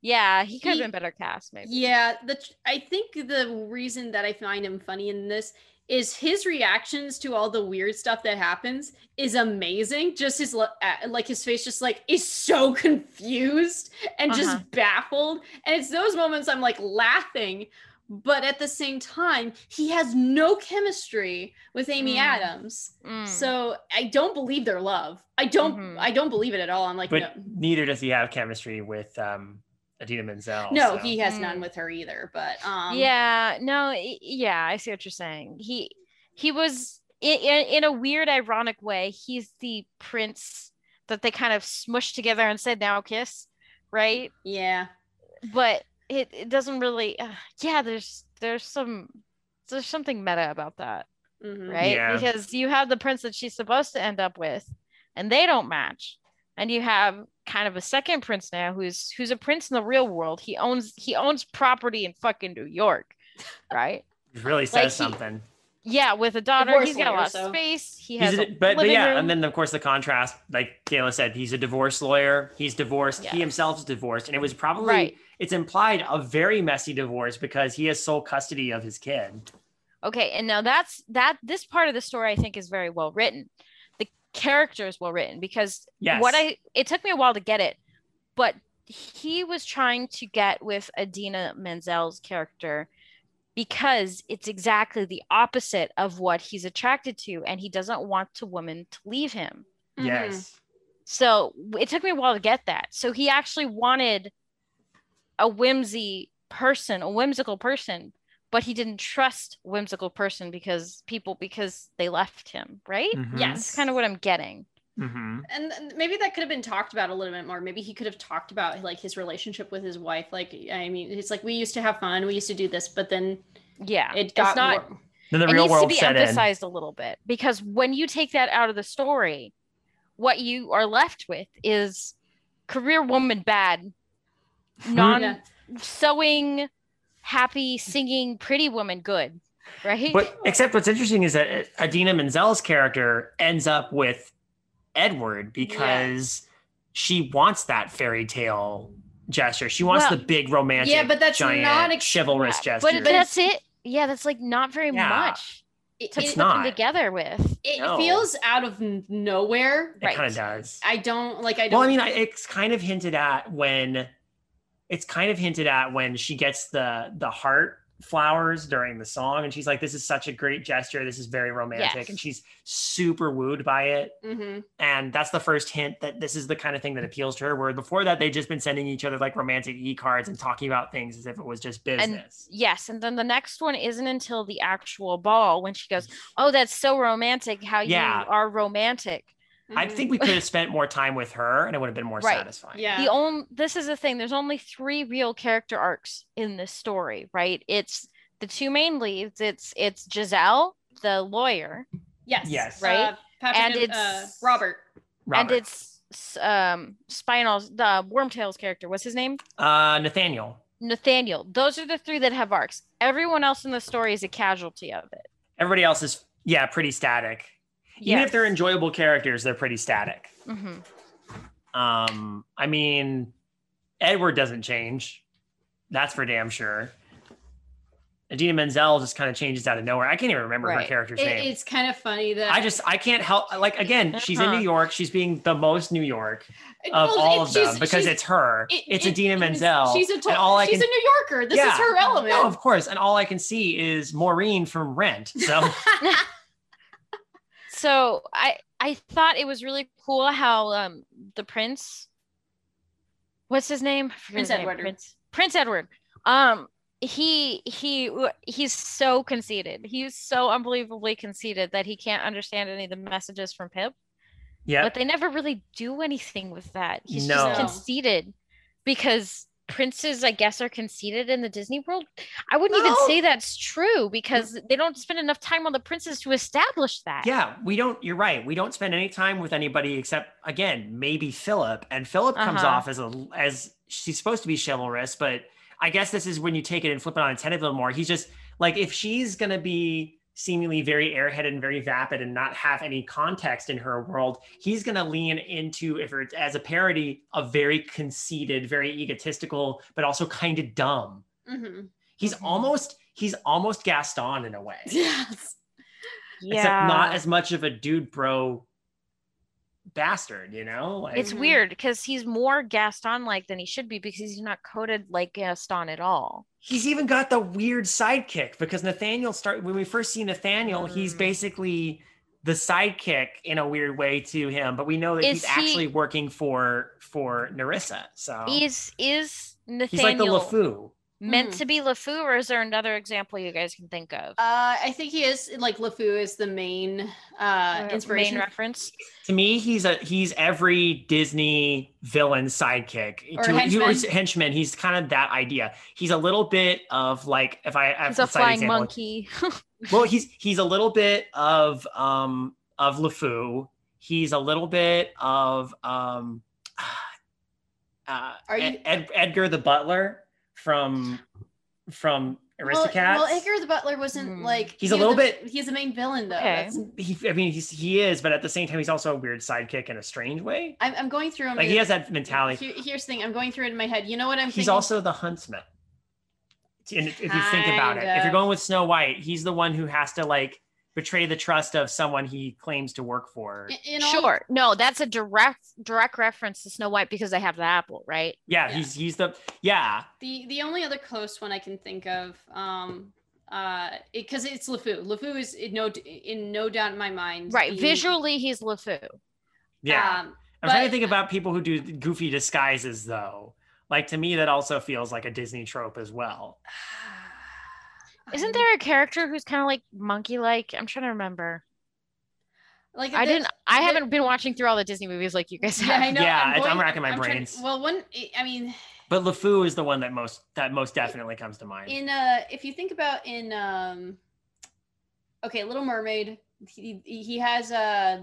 S1: yeah he could have been better cast maybe
S2: Yeah, the I think the reason that I find him funny in this is his reactions to all the weird stuff that happens is amazing. Just his lo- uh, like his face just like is so confused and
S1: Uh-huh.
S2: just baffled. And it's those moments I'm like laughing, but at the same time, he has no chemistry with Amy
S1: Mm.
S2: Adams.
S1: Mm.
S2: So I don't believe their love. I don't
S1: Mhm.
S2: I don't believe it at all. I'm like
S3: but
S2: no.
S3: neither does he have chemistry with um Idina Menzel.
S2: No,
S3: so.
S2: he has
S1: Mm.
S2: none with her either. But um
S1: yeah no yeah i see what you're saying he he was in, in a weird ironic way he's the prince that they kind of smushed together and said now kiss right
S2: yeah.
S1: but it, it doesn't really uh, yeah there's there's some there's something meta about that
S2: mhm.
S1: right
S3: Yeah.
S1: because you have the prince that she's supposed to end up with and they don't match and you have kind of a second prince now who's who's a prince in the real world he owns he owns property in fucking new york right
S3: It really says
S1: Like he-
S3: something.
S1: yeah with a daughter
S2: Divorce
S1: he's got a
S2: lawyer,
S1: lot
S2: so-
S1: of space he has
S3: a,
S1: a
S3: but, but yeah,
S1: room.
S3: and then of course the contrast, like Kayla said, he's a divorce lawyer. He's divorced.
S1: Yeah.
S3: He himself is divorced, and it was probably
S1: Right.
S3: It's implied a very messy divorce because he has sole custody of his kid.
S1: Okay, and now that's that this part of the story I think is very well written. The character is well written because
S3: Yes.
S1: what I it took me a while to get it, but he was trying to get with Idina Menzel's character because it's exactly the opposite of what he's attracted to and he doesn't want the woman to leave him.
S3: Yes.
S1: So it took me a while to get that. So he actually wanted a whimsy person, a whimsical person, but he didn't trust whimsical person because people because they left him, right?
S3: Mhm.
S2: Yes.
S1: That's kind of what I'm getting.
S3: hmm
S2: and and maybe that could have been talked about a little bit more maybe he could have talked about like his relationship with his wife like i mean it's like we used to have fun we used to do this but then
S1: Yeah.
S2: it got
S1: it's not
S2: more-
S3: Then the
S1: it
S3: real
S1: needs to be
S3: set in.
S1: emphasized a little bit because when you take that out of the story, what you are left with is career woman bad, non
S2: Yeah.
S1: sewing, happy, singing, pretty woman good, right?
S3: But except what's interesting is that Idina Menzel's character ends up with Edward because she wants that fairy tale gesture. She wants
S1: Well,
S3: the big romantic,
S2: Yeah, but that's
S3: giant,
S2: not ex-
S3: chivalrous
S1: Yeah,
S3: gesture.
S1: but that's it. Yeah, that's like not very
S3: Yeah.
S1: much
S2: it, it,
S3: It's not.
S1: together with.
S2: it
S3: No.
S2: feels out of nowhere
S3: it
S1: right.
S3: kind of does.
S2: i don't like i don't
S3: Well, I mean, I, it's kind of hinted at when it's kind of hinted at when she gets the the heart flowers during the song, and she's like, "This is such a great gesture. This is very romantic,"
S1: Yes.
S3: and she's super wooed by it.
S2: Mhm.
S3: And that's the first hint that this is the kind of thing that appeals to her. Where before that, they'd just been sending each other like romantic e cards and talking about things as if it was just business.
S1: Yes, and then the next one isn't until the actual ball when she goes, "Oh, that's so romantic how
S3: Yeah.
S1: you are romantic."
S3: I
S2: Mhm.
S3: think we could have spent more time with her, and it would have been more
S1: Right.
S3: satisfying.
S2: yeah
S1: The only this is the thing. There's only three real character arcs in this story, right? It's the two main leads. It's it's Giselle, the lawyer,
S2: yes
S3: Yes.
S2: uh,
S1: Right?
S2: Patrick
S1: And
S2: and uh,
S1: it's-
S2: robert
S1: and it's um Spall's the Wormtail's character. What's his name?
S3: uh, Nathaniel.
S1: Nathaniel. Those are the three that have arcs. Everyone else in the story is a casualty of it.
S3: Everybody else is yeah pretty static. Even if they're enjoyable characters, they're pretty static.
S1: hmm
S3: Um, I mean, Edward doesn't change. That's for damn sure. Idina Menzel just kind of changes out of nowhere. I can't even remember her character's
S2: It-
S3: name.
S2: it's kind of funny that
S3: I just I can't help like again, she's in
S1: Uh-huh.
S3: New York. She's being the most New York of
S2: Well,
S3: all of them because it's her.
S2: it-
S3: it's
S2: it- Idina
S3: Menzel.
S2: she's a to-
S3: all I
S2: she's
S3: can
S2: a New Yorker. This
S3: Yeah.
S2: is her element.
S3: no, of course, and all I can see is Maureen from Rent. So
S1: So I I thought it was really cool how um the prince what's his name?
S2: Prince
S1: his name.
S2: Edward.
S1: Prince, Prince Edward. Um, he he he's so conceited. He's so unbelievably conceited that he can't understand any of the messages from Pip.
S3: Yeah.
S1: But they never really do anything with that. He's
S3: No.
S1: just conceited because princes, I guess, are conceited in the Disney world. I wouldn't even say that's true because they don't spend enough time on the princes to establish that.
S3: Yeah, we don't. You're right. We don't spend any time with anybody except again maybe Philip, and Philip comes
S1: Uh-huh.
S3: off as a as she's supposed to be chivalrous, but I guess this is when you take it and flip it on its head a little more. He's just like if she's gonna be seemingly very airheaded and very vapid and not have any context in her world, he's gonna lean into if it's as a parody a very conceited, very egotistical, but also kind of dumb.
S2: hmm
S3: He's
S1: Mhm.
S3: almost he's almost Gaston in a way.
S2: Yes.
S3: except not as much of a dude bro bastard, you know? Like
S1: It's weird because he's more Gaston like than he should be because he's not coded like Gaston at all.
S3: He's even got the weird sidekick because Nathaniel start when we first see Nathaniel, he's
S1: Mm.
S3: basically the sidekick in a weird way to him, but we know that
S1: Is
S3: he's
S1: he-
S3: actually working for for Narissa. So
S1: Is is
S3: Oh. he's like the
S1: Nathaniel
S3: LeFou.
S1: Meant
S2: Mhm.
S1: to be LeFou, or is there another example you guys can think of?
S2: Uh, I think he is like LeFou is the main uh, inspiration.
S1: main reference.
S3: To me, he's a he's every Disney villain sidekick.
S2: Or
S3: to,
S2: henchman.
S3: He's, henchman. He's kind of that idea. He's a little bit of like if I have
S1: He's a flying
S3: example,
S1: monkey.
S3: well he's he's a little bit of um of LeFou. He's a little bit of um uh
S2: Are you-
S3: Ed, Ed- Edgar the Butler from from
S2: Well,
S3: Aristocats.
S2: well, Edgar the Butler wasn't
S1: Hmm.
S2: like
S3: He's
S2: he
S3: a little
S2: was
S3: bit-
S2: He's the main villain though.
S1: Okay.
S3: He, I mean he's he is, but at the same time he's also a weird sidekick in a strange way.
S2: I'm, I'm going through him.
S3: Like he has that mentality.
S2: Here- here's the thing. I'm going through it in my head. You know what I'm
S3: He's
S2: thinking?
S3: also the huntsman. And if you think about it, if you're going with Snow White, he's the one who has to like betray the trust of someone he claims to work for.
S2: In- in all-
S1: sure. No, that's a direct direct reference to Snow White because they have the apple, right?
S3: Yeah,
S2: Yeah.
S3: he's he's the yeah.
S2: The the only other close one I can think of, um, uh, because it's LeFou. LeFou is in no in no doubt in my mind.
S1: Right.
S2: the-
S1: Visually, he's LeFou.
S3: Yeah.
S2: Um,
S3: I'm trying to think about people who do goofy disguises though. Like to me, that also feels like a Disney trope as well.
S1: Isn't there a character who's kind of like monkey like? I'm trying to remember.
S2: like
S1: I didn't. I haven't been watching through all the Disney movies like you guys have.
S2: Yeah, I know.
S3: Yeah, I'm,
S2: going-
S3: racking my
S2: trying to-
S3: brains.
S2: well, one. I mean,
S3: But LeFou is the one that most that most definitely comes to mind.
S2: in uh, if you think about in um, okay, Little Mermaid, he he has uh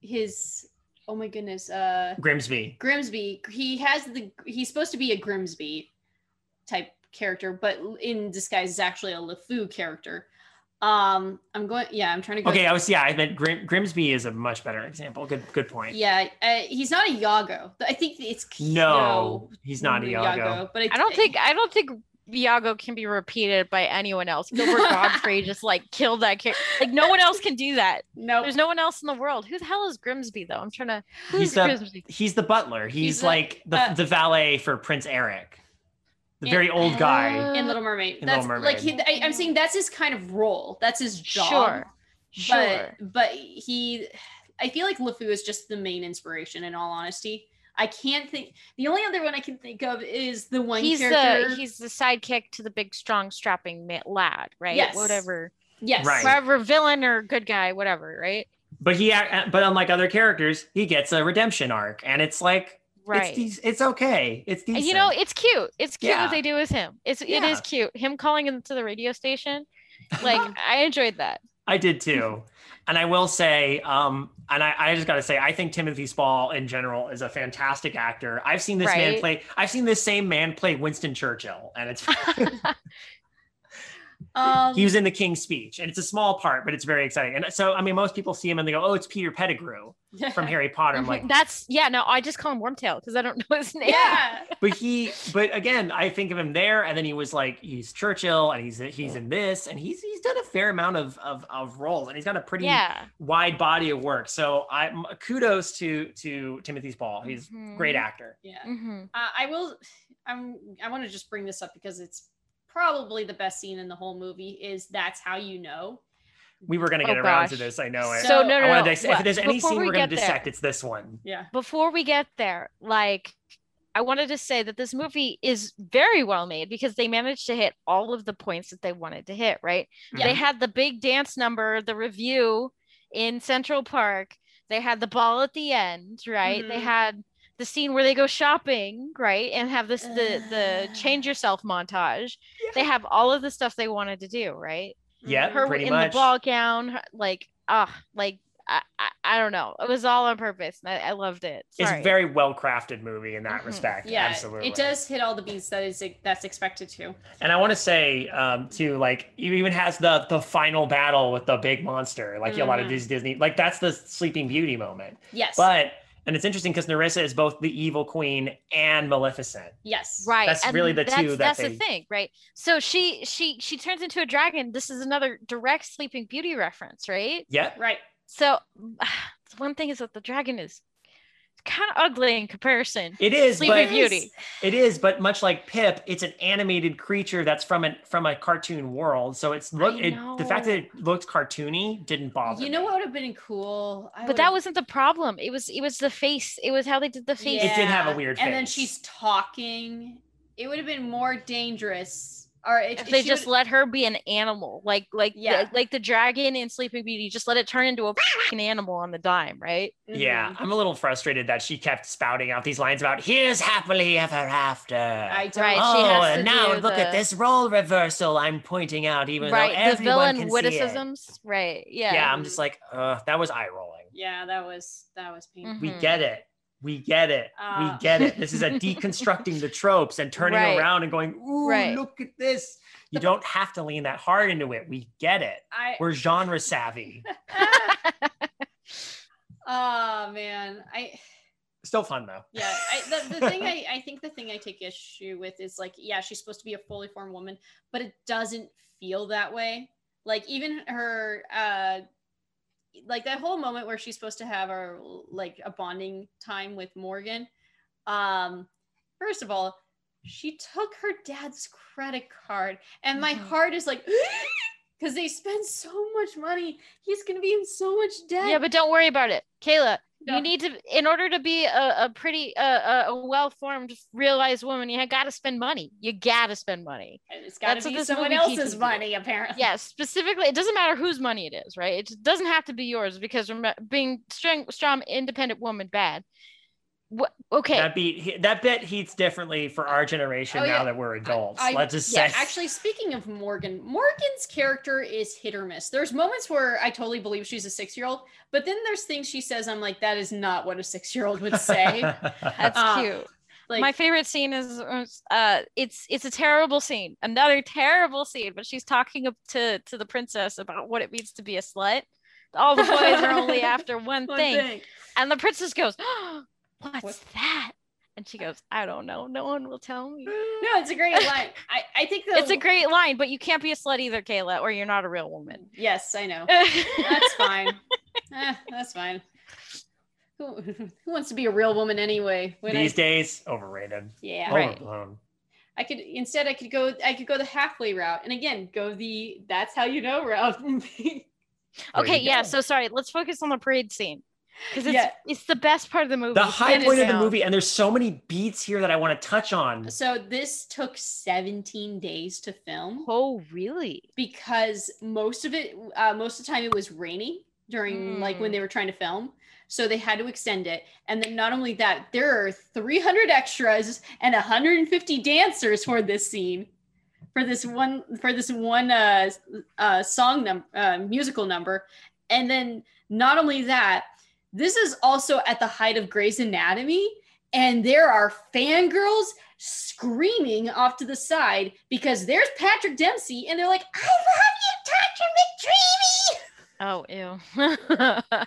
S2: his oh my goodness uh
S3: Grimsby.
S2: Grimsby. He has the he's supposed to be a Grimsby type character, but in disguise is actually a LeFou character. Um, I'm going. Yeah, I'm trying to go.
S3: Okay, I was yeah. I meant Grim, Grimsby is a much better example. Good good point.
S2: Yeah, uh, he's not a Iago. I think it's
S3: No, he's not a
S2: the
S3: Iago.
S2: but
S1: I don't think. I don't think Iago can be repeated by anyone else. Gilbert Gottfried just like killed that character. Like no one else can do that.
S2: no.
S1: There's no one else in the world. Who the hell is Grimsby though? I'm trying to.
S3: He's
S1: Who's
S3: the
S1: Grimsby?
S3: he's the butler. He's,
S2: He's the-
S3: like the,
S2: uh,
S3: the valet for Prince Eric, the
S2: And-
S3: very old guy.
S1: Uh,
S2: in Little Mermaid.
S3: In
S2: that's
S3: Little
S2: like he,
S3: Mermaid.
S2: I, I'm saying that's his kind of role. That's his job.
S1: Sure. Sure.
S2: But but he, I feel like LeFou is just the main inspiration. In all honesty, I can't think. The only other one I can think of is the one
S1: he's
S2: character.
S1: the he's the sidekick to the big, strong, strapping lad, right?
S2: Yes.
S1: Whatever,
S2: yes.
S3: Right.
S1: whatever villain or good guy, whatever, right?
S3: But he uh, but unlike other characters, he gets a redemption arc, and it's like
S1: Right.
S3: it's dec- it's okay. It's decent.
S1: you know, it's cute. It's cute
S3: Yeah.
S1: what they do with him. It's it
S3: Yeah.
S1: is cute. Him calling into the radio station, like I enjoyed that.
S3: I did too. And I will say, um, and I, I just got to say, I think Timothy Spall in general is a fantastic actor. I've seen this man play. I've seen this same man play Winston Churchill, and it's
S2: Um,
S3: he was in the King's Speech, and it's a small part, but it's very exciting. And so, I mean, most people see him and they go, "Oh, it's Peter Pettigrew from Harry Potter." I'm like,
S1: That's yeah. No, I just call him Wormtail because I don't know his name.
S2: yeah.
S3: but he, but again, I think of him there, and then he was like, he's Churchill, and he's he's in this, and he's he's done a fair amount of of, of roles, and he's got a pretty
S1: Yeah.
S3: wide body of work. So I m- kudos to to Timothy Spall. He's a great actor.
S2: Yeah.
S1: Mhm.
S2: Uh, I will. I'm. I want to just bring this up because it's probably the best scene in the whole movie. Is that's how you know.
S3: We were gonna
S1: Oh,
S3: get around to this. I know it.
S2: So-
S1: So no, no,
S3: wanna
S1: no.
S3: dis- if there's any
S1: before
S3: scene
S1: we
S3: we're gonna
S1: get there-
S3: dissect, it's this one.
S2: Yeah.
S1: before we get there, like I wanted to say that this movie is very well made because they managed to hit all of the points that they wanted to hit, right?
S3: Yeah.
S1: They had the big dance number, the review in Central Park. They had the ball at the end, right? They
S2: Mhm.
S1: had the scene where they go shopping, right? And have this the the change yourself montage. They have all of the stuff they wanted to do, right?
S3: Yeah,
S1: Her
S3: pretty
S1: in
S3: much.
S1: the ball gown, her- like ah, like I, I I don't know. It was all on purpose. and I, I loved it.
S3: It's a very well crafted movie in that
S1: Mhm.
S3: respect.
S2: Yeah,
S3: Absolutely.
S2: it does hit all the beats that is that's expected to.
S3: And I want to say um, too, like it even has the the final battle with the big monster, like a lot of these Disney, like that's the Sleeping Beauty moment.
S2: Yes.
S3: But and it's interesting because Narissa is both the evil queen and Maleficent.
S2: yes.
S1: right
S3: That's
S1: and
S3: really the
S1: that's,
S3: two that
S1: that's
S3: they-
S1: the thing right so she she she turns into a dragon this is another direct sleeping beauty reference right
S3: Yeah,
S2: Right.
S1: so one thing is that the dragon is kind of ugly in comparison
S3: it is.
S1: Sleeping
S3: but
S1: Beauty.
S3: It is, but much like Pip, it's an animated creature that's from a from a cartoon world. So it's look it, the fact that it looked cartoony didn't bother.
S2: You know
S3: me.
S2: what would have been cool? I
S1: but that
S2: would've-
S1: wasn't the problem it was it was the face it was how they did the face
S3: It did have a weird
S2: And then she's talking. It would have been more dangerous. Or it,
S1: if they just
S2: would-
S1: let her be an animal like like
S2: Yeah.
S1: the, like the dragon in sleeping beauty just let it turn into a fucking animal on the dime right
S3: Yeah,
S2: Mhm.
S3: I'm a little frustrated that she kept spouting out these lines about "Here's happily ever after."
S2: I don't.
S1: Right, she
S3: oh,
S1: has
S3: and now
S1: do
S3: look at this role reversal I'm pointing out, even though
S1: right the villain
S3: can
S1: witticisms right yeah
S3: Yeah. I'm just like, uh, that was eye rolling.
S2: Yeah, that was that was painful.
S3: We
S1: Mhm.
S3: get it. We get it.
S2: Uh,
S3: we get it. This is a deconstructing the tropes and turning
S1: Right.
S3: around and going, ooh,
S1: Right.
S3: look at this. You don't have to lean that hard into it. We get it.
S2: I
S3: We're genre savvy.
S2: oh man, I
S3: Still fun though.
S2: yeah. I, the, the thing I I think the thing I take issue with is like yeah, she's supposed to be a fully formed woman, but it doesn't feel that way. Like even her uh like that whole moment where she's supposed to have her like a bonding time with Morgan. Um first of all, she took her dad's credit card and my
S1: Mhm.
S2: heart is like because they spend so much money. He's gonna be in so much debt.
S1: Yeah, but don't worry about it, Kayla.
S2: No.
S1: You need to, in order to be a, a pretty, uh, a well-formed, realized woman, you gotta spend money. You gotta spend money.
S2: it's gotta
S1: what
S2: be someone else's money, apparently.
S1: Yeah, specifically, it doesn't matter whose money it is, right? It doesn't have to be yours because being strong, strong, independent woman bad. What? Okay,
S3: That beat that bit heats differently for our generation
S2: Oh,
S3: now
S2: yeah.
S3: that we're adults.
S2: I-
S3: Let's just
S2: yeah,
S3: say
S2: actually, speaking of Morgan, Morgan's character is hit or miss. There's moments where I totally believe she's a six year old, but then there's things she says, I'm like, that is not what a six year old would say.
S1: that's
S2: uh,
S1: cute.
S2: like,
S1: My favorite scene is, uh, it's it's a terrible scene, another terrible scene. But she's talking to to the princess about what it means to be a slut. All the boys are only after one,
S2: one
S1: thing.
S2: thing.
S1: And the princess goes, What's
S2: What?
S1: that? And she goes, I don't know. No one will tell me.
S2: No, it's a great line. I, I think the,
S1: It's a great line, but you can't be a slut either, Kayla, or you're not a real woman.
S2: Yes, I know. That's fine. Eh, that's fine. Who, who wants to be a real woman anyway? When
S3: These
S2: I,
S3: days, overrated.
S2: yeah,
S1: Right.
S2: I could instead I could go I could go the halfway route and again go the that's how you know route.
S1: Okay, yeah.
S3: go.
S1: So sorry. Let's focus on the parade scene because it's
S2: Yeah.
S1: it's the best part of the movie.
S3: The high point of the movie, and there's so many beats here that I want to touch on.
S2: so this took 17 days to film
S1: Oh, really?
S2: because most of it uh, most of the time it was rainy during like when
S1: Mm.
S2: they were trying to film. So they had to extend it. And then not only that, there are 300 extras and 150 dancers for this scene. For this one for this one uh, uh song number, uh, musical number. And then not only that, this is also at the height of Grey's Anatomy and there are fangirls screaming off to the side because there's Patrick Dempsey and they're like, "I love you, Dr. McDreamy."
S1: Oh, ew.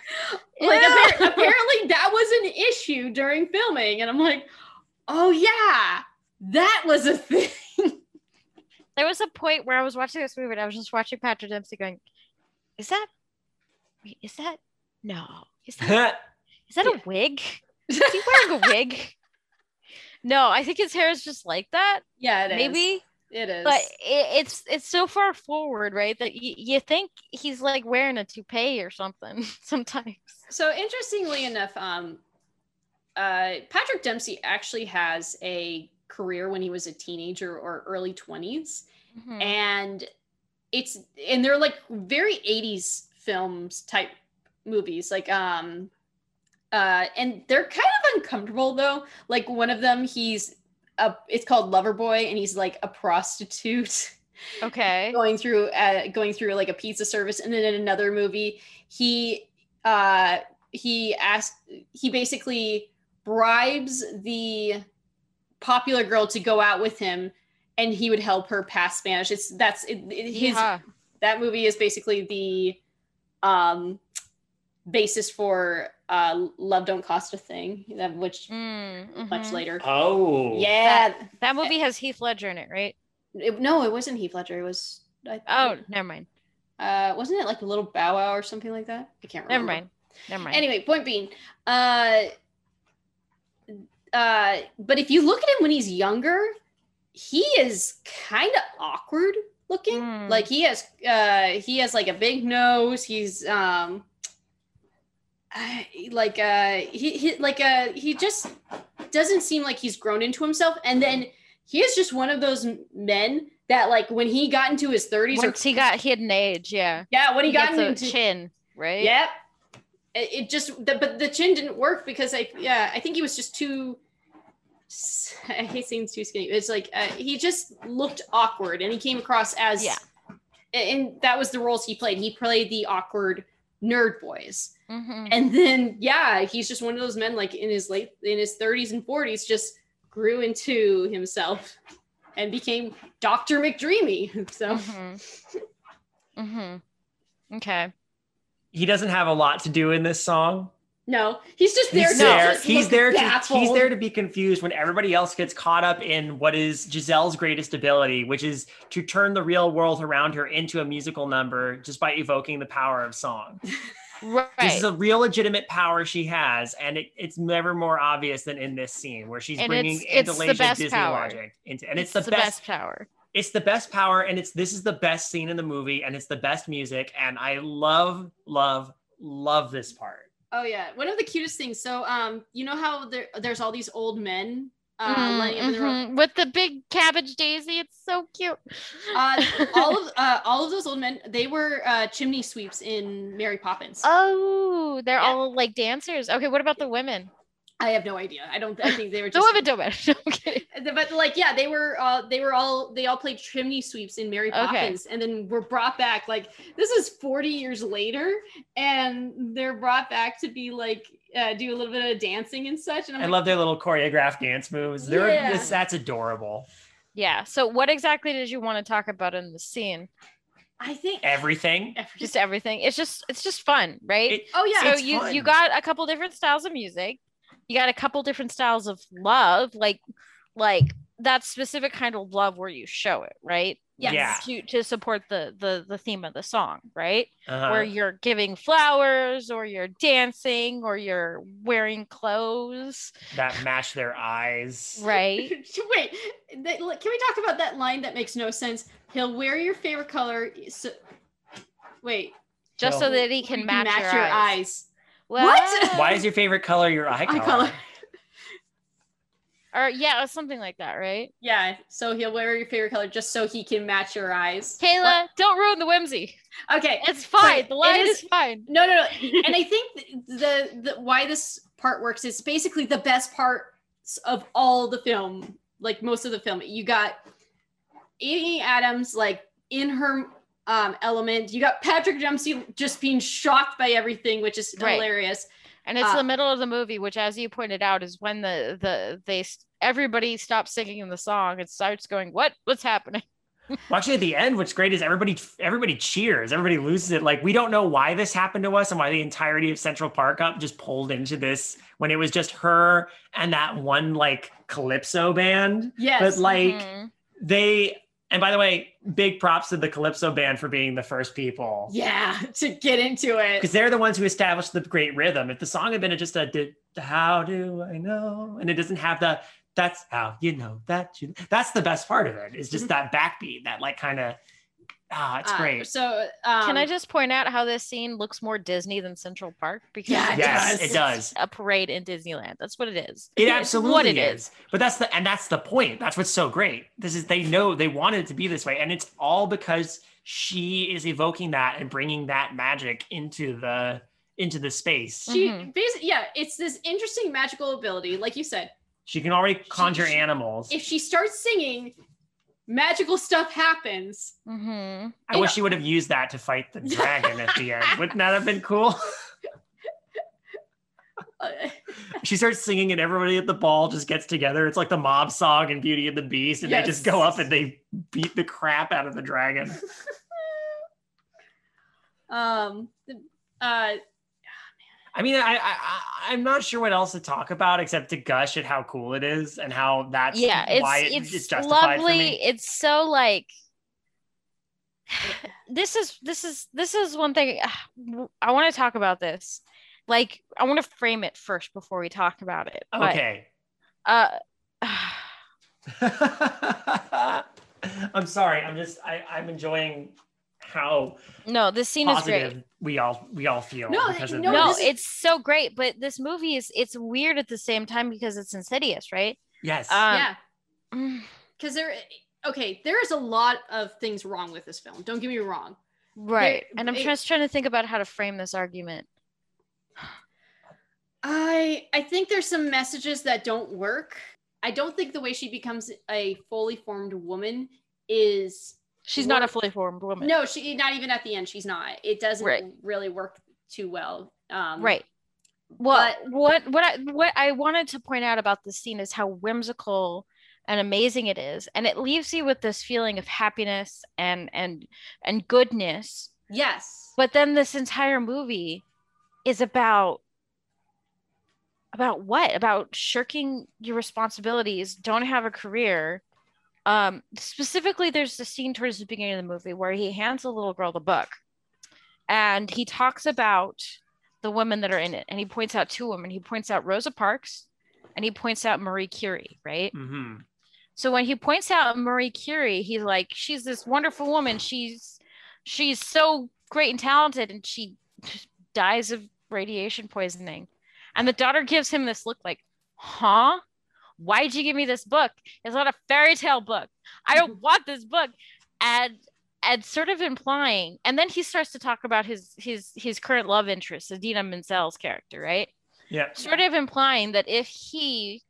S2: Like
S1: Ew.
S2: appar- apparently that was an issue during filming, and I'm like, oh yeah, that was a thing.
S1: there was a point where I was watching this movie and I was just watching Patrick Dempsey going, "Is that? Wait, is that? No, is that? Is that a wig? Is he wearing a wig? No, I think his hair is just like that.
S2: yeah, it is.
S1: Maybe,
S2: it is.
S1: but it, it's it's so far forward, right? That y- you think he's like wearing a toupee or something sometimes.
S2: so interestingly enough, um, uh, Patrick Dempsey actually has a career when he was a teenager or early 20s.
S1: Mhm.
S2: And it's, and they're like very 80s films type movies. Like, um, uh, and they're kind of uncomfortable though. Like one of them, he's a, it's called lover boy and he's like a prostitute.
S1: Okay.
S2: going through uh, going through like a pizza service and then in another movie he uh he asked he basically bribes the popular girl to go out with him and he would help her pass spanish it's that's it, it- his
S1: Yeehaw.
S2: that movie is basically the um basis for uh love don't cost a thing that which
S1: Mm,
S2: much
S1: mhm.
S2: later
S3: Oh.
S2: yeah
S1: That movie has Heath Ledger in it, right?
S2: it, no it wasn't heath ledger it was I,
S1: Oh, never mind.
S2: Uh, wasn't it like a little Bow Wow or something like that? I can't remember Never
S1: mind. Never mind.
S2: Anyway, point being, uh, uh, but if you look at him when he's younger, he is kind of awkward looking.
S1: Mm.
S2: Like he has, uh, he has like a big nose. He's um, uh, like uh, he, he like uh, he just doesn't seem like he's grown into himself. And then he is just one of those men that like when he got into his 30s or
S1: Once he got hidden age, yeah.
S2: yeah, when he, got
S1: gets a
S2: into
S1: chin, right?
S2: Yep. It, it just, the, but the chin didn't work because I, yeah, I think he was just too. I hate saying too skinny. It's like uh, he just looked awkward, and he came across as
S1: Yeah.
S2: and that was the roles he played. He played the awkward nerd boys,
S1: Mhm.
S2: and then yeah, he's just one of those men like in his late in his thirties and forties, just grew into himself and became Doctor McDreamy. So
S1: Mhm. Mhm. Okay.
S3: He doesn't have a lot to do in this song.
S2: no, he's just there.
S3: He's there.
S2: just
S3: He's there to he's there to be confused when everybody else gets caught up in what is Giselle's greatest ability, which is to turn the real world around her into a musical number just by evoking the power of song.
S1: Right.
S3: This is a real legitimate power she has, and it, it's never more obvious than in this scene where she's
S1: And
S3: bringing
S1: it's- it's the best
S3: Disney
S1: power.
S3: logic into, and it's, the, best,
S1: power.
S3: It's the best power, and it's this is the best scene in the movie, and it's the best music, and I love, love, love this part.
S2: Oh yeah, one of the cutest things. So um, you know how there there's all these old men uh,
S1: Mm,
S2: lining up in the row.
S1: mhm. With the big cabbage daisy, it's so cute.
S2: Uh, all of uh, all of those old men, they were uh, chimney sweeps in Mary Poppins.
S1: oh, they're
S2: Yeah.
S1: all like dancers. Okay, what about the women?
S2: I have no idea. I don't. I think they were just.
S1: women don't matter. I'm.
S2: But like, yeah, they were. Uh, they were all. They all played chimney sweeps in Mary
S1: Okay.
S2: Poppins, and then were brought back. Like this is forty years later, and they're brought back to be like uh, do a little bit of dancing and such. And I'm
S3: I
S2: like,
S3: love their little choreographed dance moves. They're
S2: Yeah.
S3: this, that's adorable.
S1: Yeah. So, what exactly did you want to talk about in the scene?
S2: I think.
S3: Everything.
S1: Just everything. It's just it's just fun, right?
S3: It-
S2: oh yeah.
S1: so
S3: it's
S1: you
S3: fun.
S1: you got a couple different styles of music. You got a couple different styles of love, like like that specific kind of love where you show it, right?
S2: Yes.
S3: Yeah.
S1: To to support the the the theme of the song, right?
S3: Uh-huh.
S1: Where you're giving flowers or you're dancing or you're wearing clothes,
S3: that match their eyes.
S2: Wait,
S1: right?
S2: that- like, can we talk about that line that makes no sense? He'll wear your favorite color. So, wait,
S1: Just so that he can
S2: you
S1: match, your, eyes.
S2: What?
S1: Well,
S3: Why is your favorite color your eye color?
S2: Eye color.
S1: Or yeah, or something like that, right?
S2: Yeah, so he'll wear your favorite color just so he can match your eyes.
S1: Kayla, don't ruin the whimsy.
S2: Okay.
S1: It's fine.
S2: it
S1: The line
S2: is-
S1: is fine.
S2: No, no, no. and I think th- the, the why this part works is basically the best part of all the film, like most of the film. You got Amy Adams like in her um, element. You got Patrick Dempsey just being shocked by everything, which is
S1: Right.
S2: Hilarious.
S1: And it's
S2: Uh,
S1: the middle of the movie, which, as you pointed out, is when the the they everybody stops singing the song and starts going, "What? What's happening?"
S3: Well, actually, at the end, what's great is everybody everybody cheers. Everybody loses it. Like we don't know why this happened to us and why the entirety of Central Park up just pulled into this when it was just her and that one like calypso band.
S2: Yes.
S3: But like
S1: Mhm.
S3: they and by the way, big props to the calypso band for being the first people.
S2: yeah, to get into it.
S3: Because they're the ones who established the great rhythm. If the song had been just a did, how do I know? And it doesn't have the that's how you know that you that's the best part of it. Is just mm-hmm. that backbeat, that like kind of Ah, it's
S2: Uh,
S3: great.
S2: So um,
S1: Can I just point out how this scene looks more Disney than Central Park? Because
S2: Yeah, it
S3: yes,
S2: does.
S3: it does.
S1: a parade in Disneyland. That's what it is.
S3: It absolutely
S1: what it
S3: is. But that's the and that's the point. That's what's so great. This is they know they wanted it to be this way, and it's all because she is evoking that and bringing that magic into the into the space.
S2: She
S1: Mhm.
S2: basically, yeah, it's this interesting magical ability. Like you said,
S3: She can already conjure
S2: she-
S3: animals.
S2: if she starts singing, magical stuff happens.
S1: Mm-hmm.
S3: I wish she would have used that to fight the dragon at the end. Wouldn't that have been cool? She starts singing and everybody at the ball just gets together. It's like the mob song and Beauty and the Beast, and they just go up and they beat the crap out of the dragon.
S2: um, uh,
S3: I mean, I, I I- I'm not sure what else to talk about except to gush at how cool it is and how that's
S1: Yeah, it's it's,
S3: justified
S1: lovely. It's so like this is this is this is one thing I want to talk about this. Like I want to frame it first before we talk about it. But,
S3: Okay.
S1: Uh
S3: I'm sorry. I'm just I, I'm enjoying how
S1: no, this scene is great.
S3: positive we all we all feel
S2: No,
S3: because of
S2: no,
S1: No,
S3: this.
S2: this
S1: it's so great, but this movie is it's weird at the same time because it's insidious, right?
S3: yes.
S1: Um,
S2: yeah, because there. Okay, there is a lot of things wrong with this film. Don't get me wrong.
S1: Right. And I'm
S2: it-
S1: just trying to think about how to frame this argument.
S2: I I think there's some messages that don't work. I don't think the way she becomes a fully formed woman is
S1: She's not a fully formed woman.
S2: no, she not even at the end. She's not. It doesn't
S1: Right.
S2: really work too well. Um,
S1: Right. Well,
S2: but-
S1: what what I what I wanted to point out about this scene is how whimsical and amazing it is, and it leaves you with this feeling of happiness and and and goodness.
S2: Yes.
S1: But then this entire movie is about about what? About shirking your responsibilities, don't have a career. Um, specifically, there's a scene towards the beginning of the movie where he hands a little girl the book, and he talks about the women that are in it, and he points out two women. He points out Rosa Parks, and he points out Marie Curie, right?
S3: hmm
S1: So when he points out Marie Curie, he's like, she's this wonderful woman. She's she's so great and talented, and she dies of radiation poisoning. And the daughter gives him this look like, huh? Why'd you give me this book? It's not a fairy tale book. I don't want this book. And and sort of implying, and then he starts to talk about his his his current love interest, Idina Menzel's character, right?
S3: Yeah.
S1: Sort of implying that if he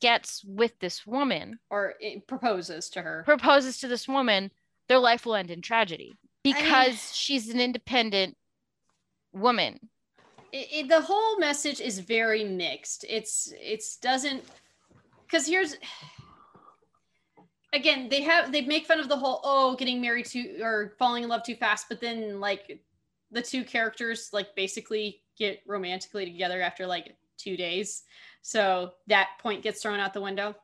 S1: gets with this woman,
S2: Or proposes to her.
S1: proposes to this woman, their life will end in tragedy because she's an independent woman.
S2: it, it- the whole message is very mixed. It's it's doesn't because here's again they have they make fun of the whole oh getting married too or falling in love too fast, but then like the two characters like basically get romantically together after like two days, so that point gets thrown out the window.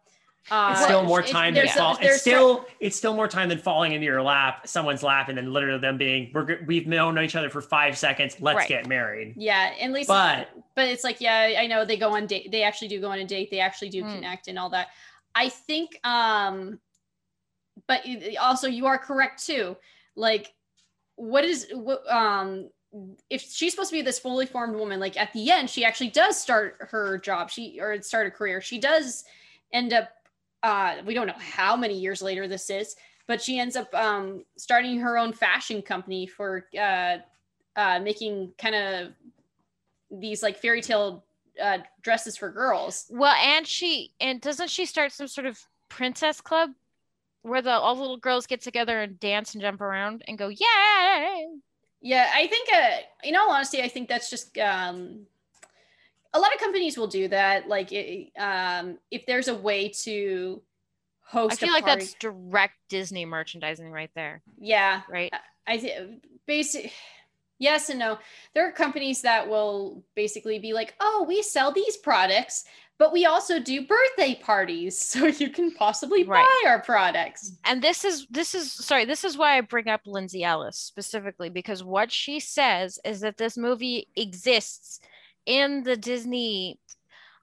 S2: Uh,
S3: It's still more time than
S2: there's a-
S3: fall. It's still it's still more time than falling into your lap, someone's lap, and then literally them being we're we've known each other for five seconds. Let's
S1: Right.
S3: get married.
S2: yeah, at least
S3: But
S2: but it's like yeah i know they go on date they actually do go on a date they actually do
S1: Mm.
S2: connect and all that i think um but also you are correct too like what is what um if she's supposed to be this fully formed woman like at the end she actually does start her job she or start a career she does end up uh we don't know how many years later this is but she ends up um starting her own fashion company for uh uh making kind of these like fairy tale uh, dresses for girls.
S1: Well, and she and doesn't she start some sort of princess club where the all the little girls get together and dance and jump around and go, yay!
S2: Yeah, I think, uh, in all honesty, I think that's just um, a lot of companies will do that. Like, it, um, if there's a way to host,
S1: I
S2: feel
S1: like that's direct Disney merchandising right there,
S2: yeah,
S1: right?
S2: I think basic. Yes and no. There are companies that will basically be like, "Oh, we sell these products, but we also do birthday parties, so you can possibly
S1: Right.
S2: buy our products."
S1: And this is this is sorry, this is why I bring up Lindsay Ellis specifically because what she says is that this movie exists in the Disney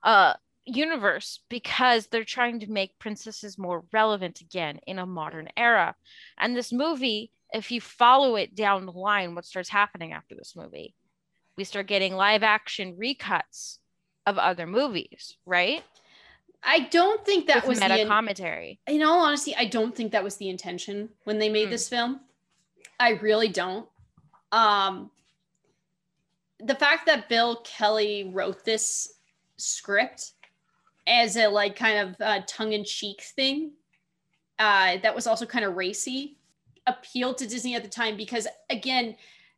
S1: uh universe because they're trying to make princesses more relevant again in a modern era. And this movie, if you follow it down the line, what starts happening after this movie? We start getting live action recuts of other movies, right?
S2: I don't think that
S1: With
S2: was
S1: meta
S2: the in-
S1: commentary.
S2: in all honesty, I don't think that was the intention when they made
S1: Hmm.
S2: this film. I really don't. Um, the fact that Bill Kelly wrote this script as a like kind of uh, tongue-in-cheek thing uh, that was also kind of racy appealed to Disney at the time because again,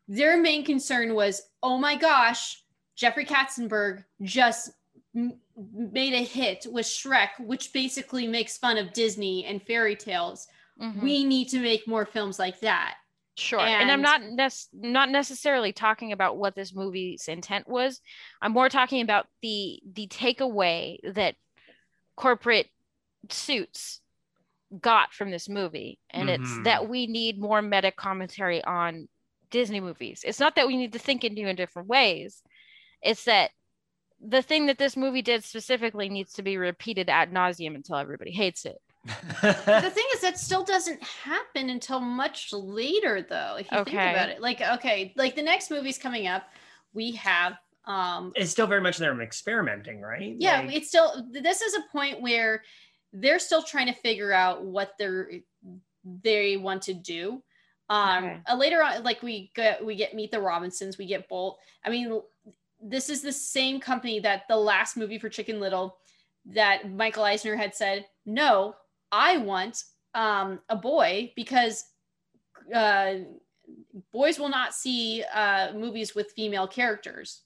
S2: their main concern was, oh my gosh, Jeffrey Katzenberg just m- made a hit with Shrek, which basically makes fun of Disney and fairy tales.
S1: Mhm.
S2: We need to make more films like that.
S1: Sure. And, I'm not nec- not necessarily talking about what this movie's intent was. I'm more talking about the the takeaway that corporate suits got from this movie. And it's
S3: Mhm.
S1: that we need more meta commentary on Disney movies. It's not that we need to think in new and different ways. It's that the thing that this movie did specifically needs to be repeated ad nauseum until everybody hates it.
S2: The thing is that still doesn't happen until much later though if you think about it. Like okay like the next movie's coming up. We have um
S3: it's still very much them experimenting, right?
S2: yeah
S3: Like-
S2: it's still this is a point where they're still trying to figure out what they're they want to do. Um
S1: Okay.
S2: uh, later on like we get we get meet the robinsons we get bolt. I mean this is the same company that the last movie for chicken little that michael eisner had said no i want um a boy because uh boys will not see uh movies with female characters.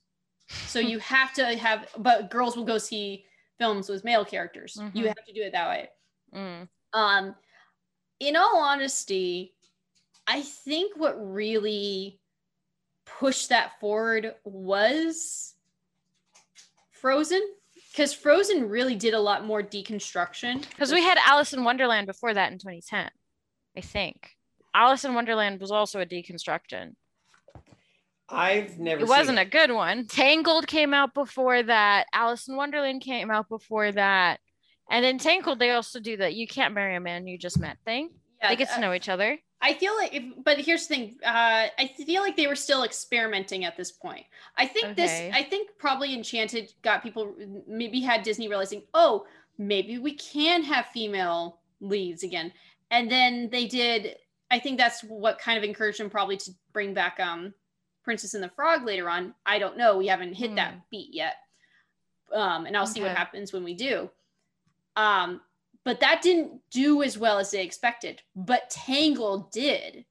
S2: So you have to have but girls will go see films with male characters. You
S1: Mhm.
S2: have to do it that way.
S1: Mm.
S2: um in all honesty i think what really pushed that forward was frozen because frozen really did a lot more deconstruction
S1: Because we had Alice in Wonderland before that in 2010, I think. Alice in Wonderland was also a deconstruction.
S3: I've never.
S1: It
S3: seen
S1: wasn't a good one. Tangled came out before that. Alice in Wonderland came out before that. And in Tangled, they also do that you can't marry a man you just met thing.
S2: yeah,
S1: They get to know each other.
S2: I feel like, if, but here's the thing. Uh, I feel like they were still experimenting at this point. I think
S1: Okay.
S2: this. I think probably Enchanted got people. Maybe had Disney realizing, oh, maybe we can have female leads again, and then they did. I think that's what kind of encouraged them probably to bring back um, Princess and the Frog later on. I don't know. We haven't hit
S1: Hmm.
S2: that beat yet, um, and I'll see what happens when we do. Um, but that didn't do as well as they expected. But Tangled did.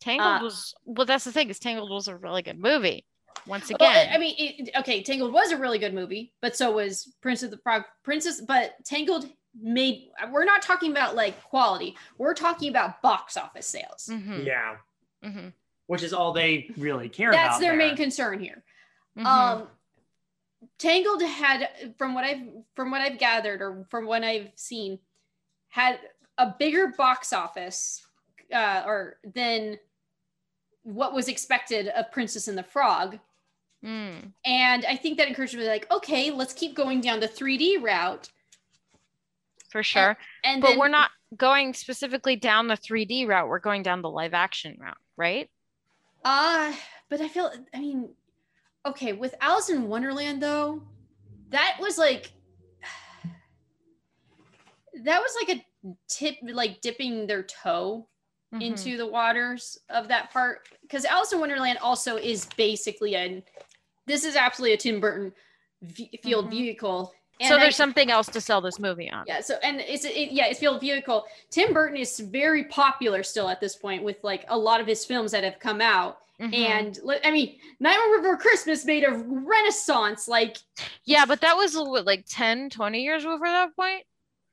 S1: Tangled
S2: uh,
S1: was, well, that's the thing, is Tangled was a really good movie. Once
S2: Well,
S1: again.
S2: I mean, it, okay, Tangled was a really good movie, but so was Prince of the Frog. Princess, but Tangled made. We're not talking about like quality. We're talking about box office sales.
S1: Mhm,
S3: Yeah,
S1: mhm,
S3: which is all they really care about.
S2: That's their
S3: there.
S2: main concern here.
S1: mhm.
S2: Um, Tangled had, from what I've from what I've gathered or from what I've seen, had a bigger box office, uh, or than what was expected of Princess and the Frog.
S1: Mm.
S2: And I think that encouraged me like, okay, let's keep going down the 3D route.
S1: For sure.
S2: And
S1: but
S2: then,
S1: we're not going specifically down the 3D route. We're going down the live action route, right?
S2: Uh, but I feel I mean, okay, with Alice in Wonderland though, that was like that was like a tip like dipping their toe
S1: Mhm.
S2: into the waters of that part because Alice in Wonderland also is basically a this is absolutely a Tim Burton v- field
S1: Mhm.
S2: vehicle.
S1: so
S2: I-
S1: there's something else to sell this movie on.
S2: yeah so and it's it, yeah it's field vehicle tim burton is very popular still at this point with like a lot of his films that have come out
S1: Mhm.
S2: and i mean nightmare before christmas made a renaissance like
S1: yeah, but that was what, like 10, 20 years before that point?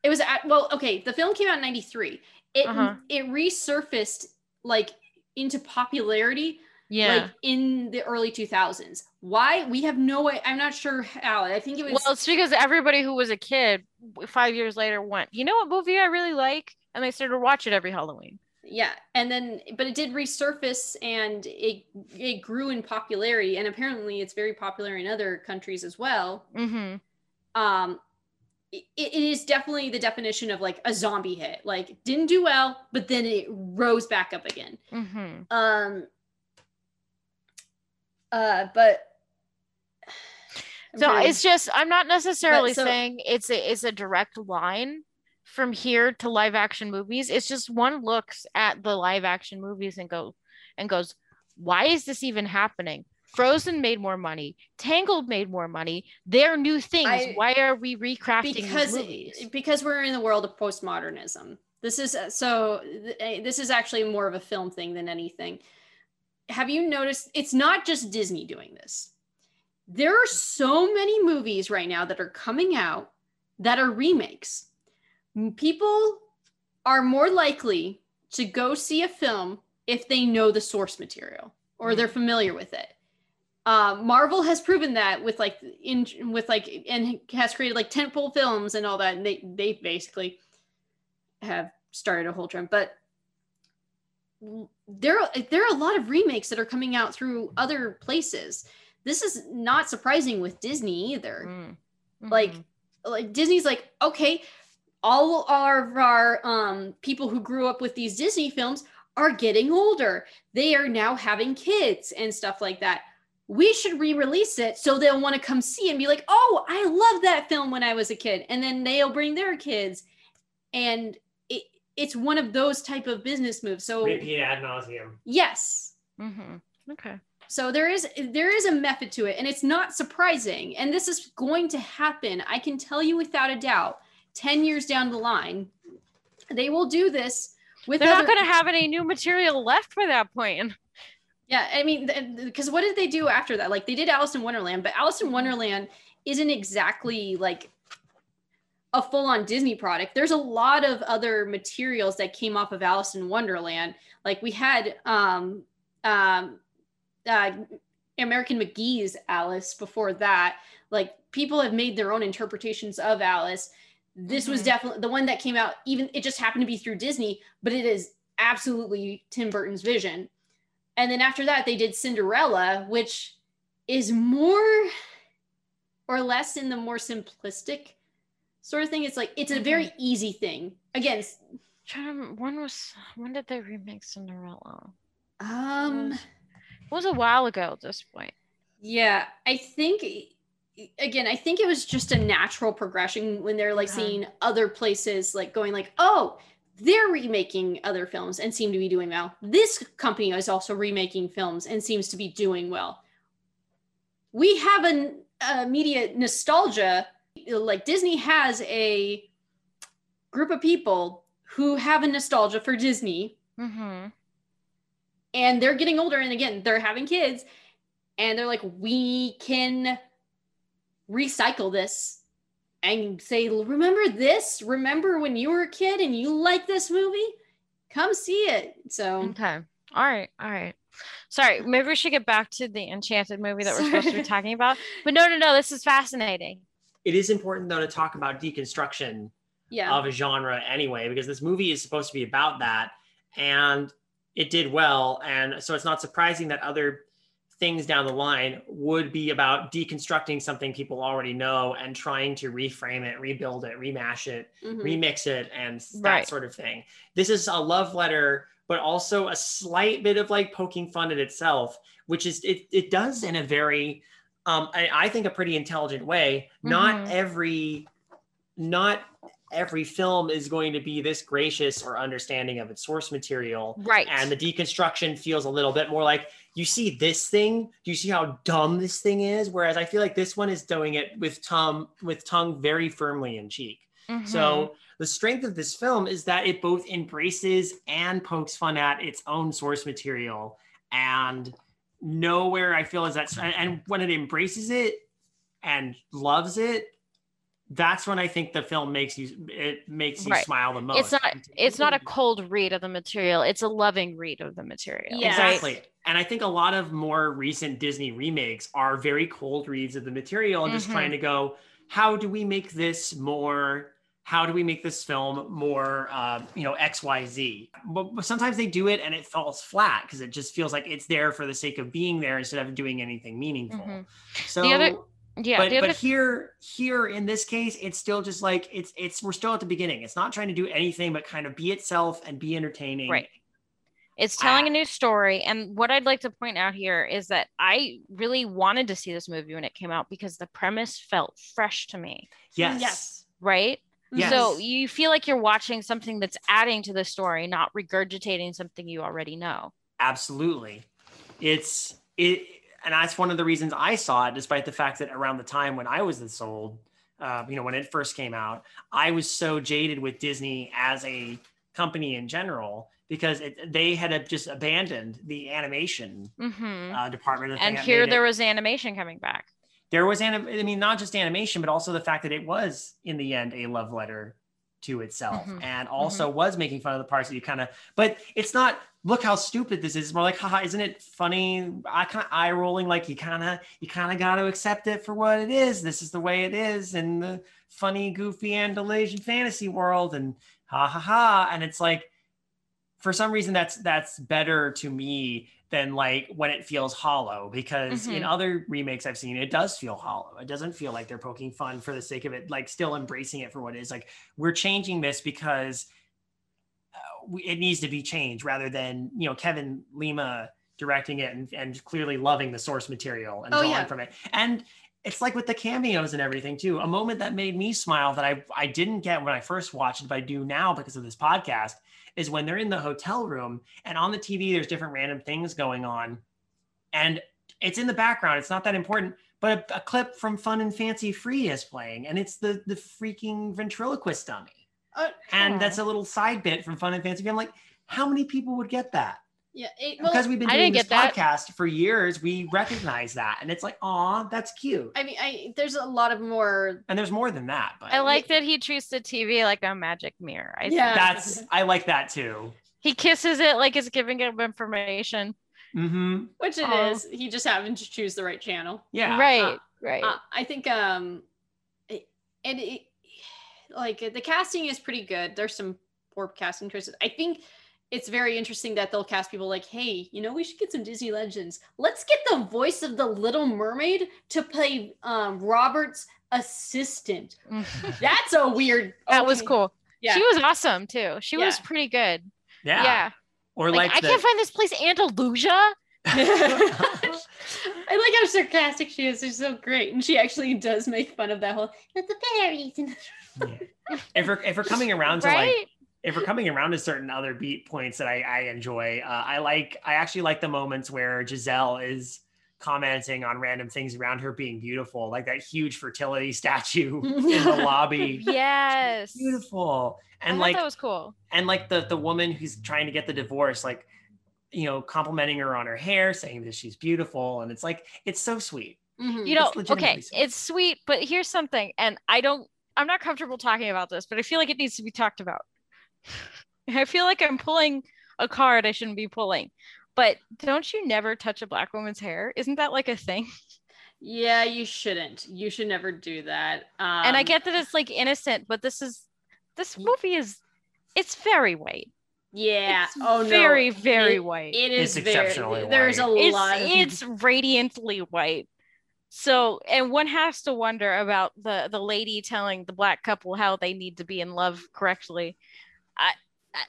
S2: It was at well okay the film came out in 93 it
S1: Uh-huh.
S2: it resurfaced like into popularity
S1: Yeah.
S2: like in the early 2000s why we have no way i'm not sure how i think it was
S1: well, it's because everybody who was a kid five years later went, you know what movie I really like? And they started to watch it every Halloween.
S2: yeah and then but it did resurface and it it grew in popularity and apparently it's very popular in other countries as well
S1: Mm-hmm.
S2: um it, it is definitely the definition of like a zombie hit. Like didn't do well, but then it rose back up again.
S1: Mm-hmm.
S2: Um. Uh, but
S1: So it's just I'm not necessarily
S2: so-
S1: saying it's a it's a direct line from here to live action movies. It's just one looks at the live action movies and go and goes, why is this even happening? Frozen made more money. Tangled made more money. They're new things.
S2: I-
S1: why are we recrafting
S2: because because we're in the world of postmodernism. This is so. eh, This is actually more of a film thing than anything. Have you noticed? It's not just Disney doing this. There are so many movies right now that are coming out that are remakes. People are more likely to go see a film if they know the source material or they're familiar with it. Um, Marvel has proven that with like in with like and has created like tentpole films and all that. And they they basically have started a whole trend, but there are there are a lot of remakes that are coming out through other places. This is not surprising with Disney either
S1: Mm.
S2: like
S1: Mhm.
S2: like disney's like okay all of our um people who grew up with these disney films are getting older they are now having kids and stuff like that we should re-release it so they'll want to come see and be like oh i love that film when i was a kid and then they'll bring their kids and it, it's one of those type of business moves so
S3: Repeat ad nauseum.
S2: yes
S1: Mhm. Okay.
S2: so there is there is a method to it and it's not surprising and this is going to happen. I can tell you without a doubt 10 years down the line they will do this with
S1: They're not going to have any new material left by that point.
S2: Yeah, I mean because what did they do after that? Like they did Alice in Wonderland, but Alice in Wonderland isn't exactly like a full-on Disney product. There's a lot of other materials that came off of Alice in Wonderland. Like we had um um uh American McGee's Alice before that. Like people have made their own interpretations of Alice. This was
S1: Mhm.
S2: definitely the one that came out even it just happened to be through Disney, but it is absolutely Tim Burton's vision. And then after that, they did Cinderella, which is more or less in the more simplistic sort of thing. It's like it's a very easy thing. Again,
S1: Trying to when was when did they remake Cinderella?
S2: um,
S1: It was a while ago at this point.
S2: yeah, I think again, I think it was just a natural progression when they're like
S1: Okay.
S2: seeing other places like going like, oh, they're remaking other films and seem to be doing well. This company is also remaking films and seems to be doing well. We have an a media nostalgia like Disney has a group of people who have a nostalgia for Disney
S1: Mm-hmm.
S2: and they're getting older and again they're having kids and they're like we can recycle this and say remember this remember when you were a kid and you like this movie come see it so
S1: Okay. All right. All right. Sorry. Maybe we should get back to the Enchanted movie that we're supposed to be talking about. But no, no, no. This is fascinating.
S3: It is important though to talk about deconstruction
S2: yeah
S3: of a genre anyway, because this movie is supposed to be about that. And it did well. And so it's not surprising that other things down the line would be about deconstructing something people already know and trying to reframe it, rebuild it, remash it,
S2: Mhm.
S3: remix it, and that
S1: Right.
S3: sort of thing. This is a love letter, but also a slight bit of like poking fun at itself, which is it, it does in a very um, I, I think a pretty intelligent way. Not
S1: Mhm.
S3: every not every film is going to be this gracious or understanding of its source material.
S1: Right.
S3: And the deconstruction feels a little bit more like you see this thing. Do you see how dumb this thing is? Whereas I feel like this one is doing it with tongue with tongue very firmly in cheek.
S1: Mhm.
S3: So the strength of this film is that it both embraces and pokes fun at its own source material. And nowhere I feel is that, and when it embraces it and loves it, that's when I think the film makes you it makes you
S1: Right.
S3: smile the most.
S1: it's not it's not a cold read of the material. It's a loving read of the material. Right?
S3: Exactly. And I think a lot of more recent Disney remakes are very cold reads of the material and just
S1: Mhm.
S3: trying to go, how do we make this more? How do we make this film more, uh, you know, X, Y, Z? But, but sometimes they do it and it falls flat because it just feels like it's there for the sake of being there instead of doing anything meaningful.
S1: Mhm.
S3: So
S1: The other- Yeah,
S3: but
S1: the other
S3: but here here in this case, it's still just like it's it's we're still at the beginning. It's not trying to do anything but kind of be itself and be entertaining.
S1: Right. It's telling
S3: Ah.
S1: a new story. And what I'd like to point out here is that I really wanted to see this movie when it came out because the premise felt fresh to me,
S3: Yes.
S2: Yes.
S1: right?
S3: Yes.
S1: So you feel like you're watching something that's adding to the story, not regurgitating something you already know.
S3: Absolutely. It's it and that's one of the reasons I saw it, despite the fact that around the time when I was this old, uh, you know, when it first came out, I was so jaded with Disney as a company in general because it, they had just abandoned the animation
S1: hmm
S3: uh, department.
S1: and here there was animation coming back.
S3: there was anim- I mean, not just animation, but also the fact that it was in the end a love letter to itself,
S1: Mhm.
S3: and also was making fun of the parts that you kind of. But it's not. Look how stupid this is. It's more like, haha, isn't it funny? I kind of eye rolling, like you kind of you kind of got to accept it for what it is. This is the way it is in the funny, goofy Andalasian fantasy world, and ha ha ha. And it's like, for some reason, that's that's better to me than like when it feels hollow because in
S1: Mhm.
S3: other remakes I've seen, it does feel hollow. It doesn't feel like they're poking fun for the sake of it, like still embracing it for what it is. Like we're changing this because it needs to be changed rather than, you know, Kevin Lima directing it and, and clearly loving the source material and
S2: Oh,
S3: drawing
S2: yeah.
S3: from it. And it's like with the cameos and everything too. A moment that made me smile that I, I didn't get when I first watched it, but I do now because of this podcast is when they're in the hotel room and on the TV, there's different random things going on. And it's in the background. It's not that important, but a, a clip from Fun and Fancy Free is playing, and it's the the freaking ventriloquist dummy.
S2: Uh,
S3: And
S1: Aw.
S3: that's a little side bit from Fun and Fancy Free. I'm like, how many people would get that?
S2: yeah. It, well,
S3: because we've been doing this
S1: get that.
S3: podcast for years, we recognize that, and it's like, aw, that's cute.
S2: I mean, I there's a lot of more.
S3: And there's more than that, but
S1: I like that he treats the TV like a magic mirror. I
S2: Yeah.
S3: that's I like that too.
S1: he kisses it like it's giving him information.
S3: Mm-hmm.
S2: Which it
S1: Aw.
S2: is. He just happened to choose the right channel.
S3: Yeah.
S1: Right,
S2: Uh,
S1: right.
S2: Uh, I think um, and it, like the casting is pretty good. There's some poor casting choices. I think it's very interesting that they'll cast people like, hey, you know, we should get some Disney legends. Let's get the voice of the Little Mermaid to play um, Robert's assistant. That's a weird.
S1: that was cool.
S2: Yeah.
S1: She was awesome too. She was pretty good.
S3: Yeah.
S1: Yeah.
S3: Or
S1: Like,
S3: like,
S1: I
S3: the-
S1: can't find this place Andalasia.
S2: I like how sarcastic she is. She's so great, and she actually does make fun of that whole "It's the berries." And-
S3: Yeah. if we're if we're coming around to like if we're coming around to certain other beat points that I, I enjoy, uh, I like I actually like the moments where Giselle is commenting on random things around her being beautiful, like that huge fertility statue in the lobby.
S1: yes.
S3: Beautiful. And
S1: thought
S3: like
S1: that was cool.
S3: and like the the woman who's trying to get the divorce, like you know, complimenting her on her hair, saying that she's beautiful, and it's like it's so sweet.
S2: Mhm.
S1: You know,
S3: It's
S1: okay,
S3: sweet.
S1: it's sweet, but here's something, and I don't I'm not comfortable talking about this, but I feel like it needs to be talked about. I feel like I'm pulling a card I shouldn't be pulling. But don't you never touch a black woman's hair? Isn't that like a thing?
S2: Yeah, you shouldn't. You should never do that. Um,
S1: and I get that it's like innocent, but this is this movie is it's very white.
S2: Yeah.
S1: It's
S2: oh no.
S1: very, very white.
S2: It is
S3: It's
S2: very.
S3: exceptionally
S2: There's a
S1: it's
S2: lot. Of,
S1: it's radiantly white. So, and one has to wonder about the the lady telling the black couple how they need to be in love correctly. I I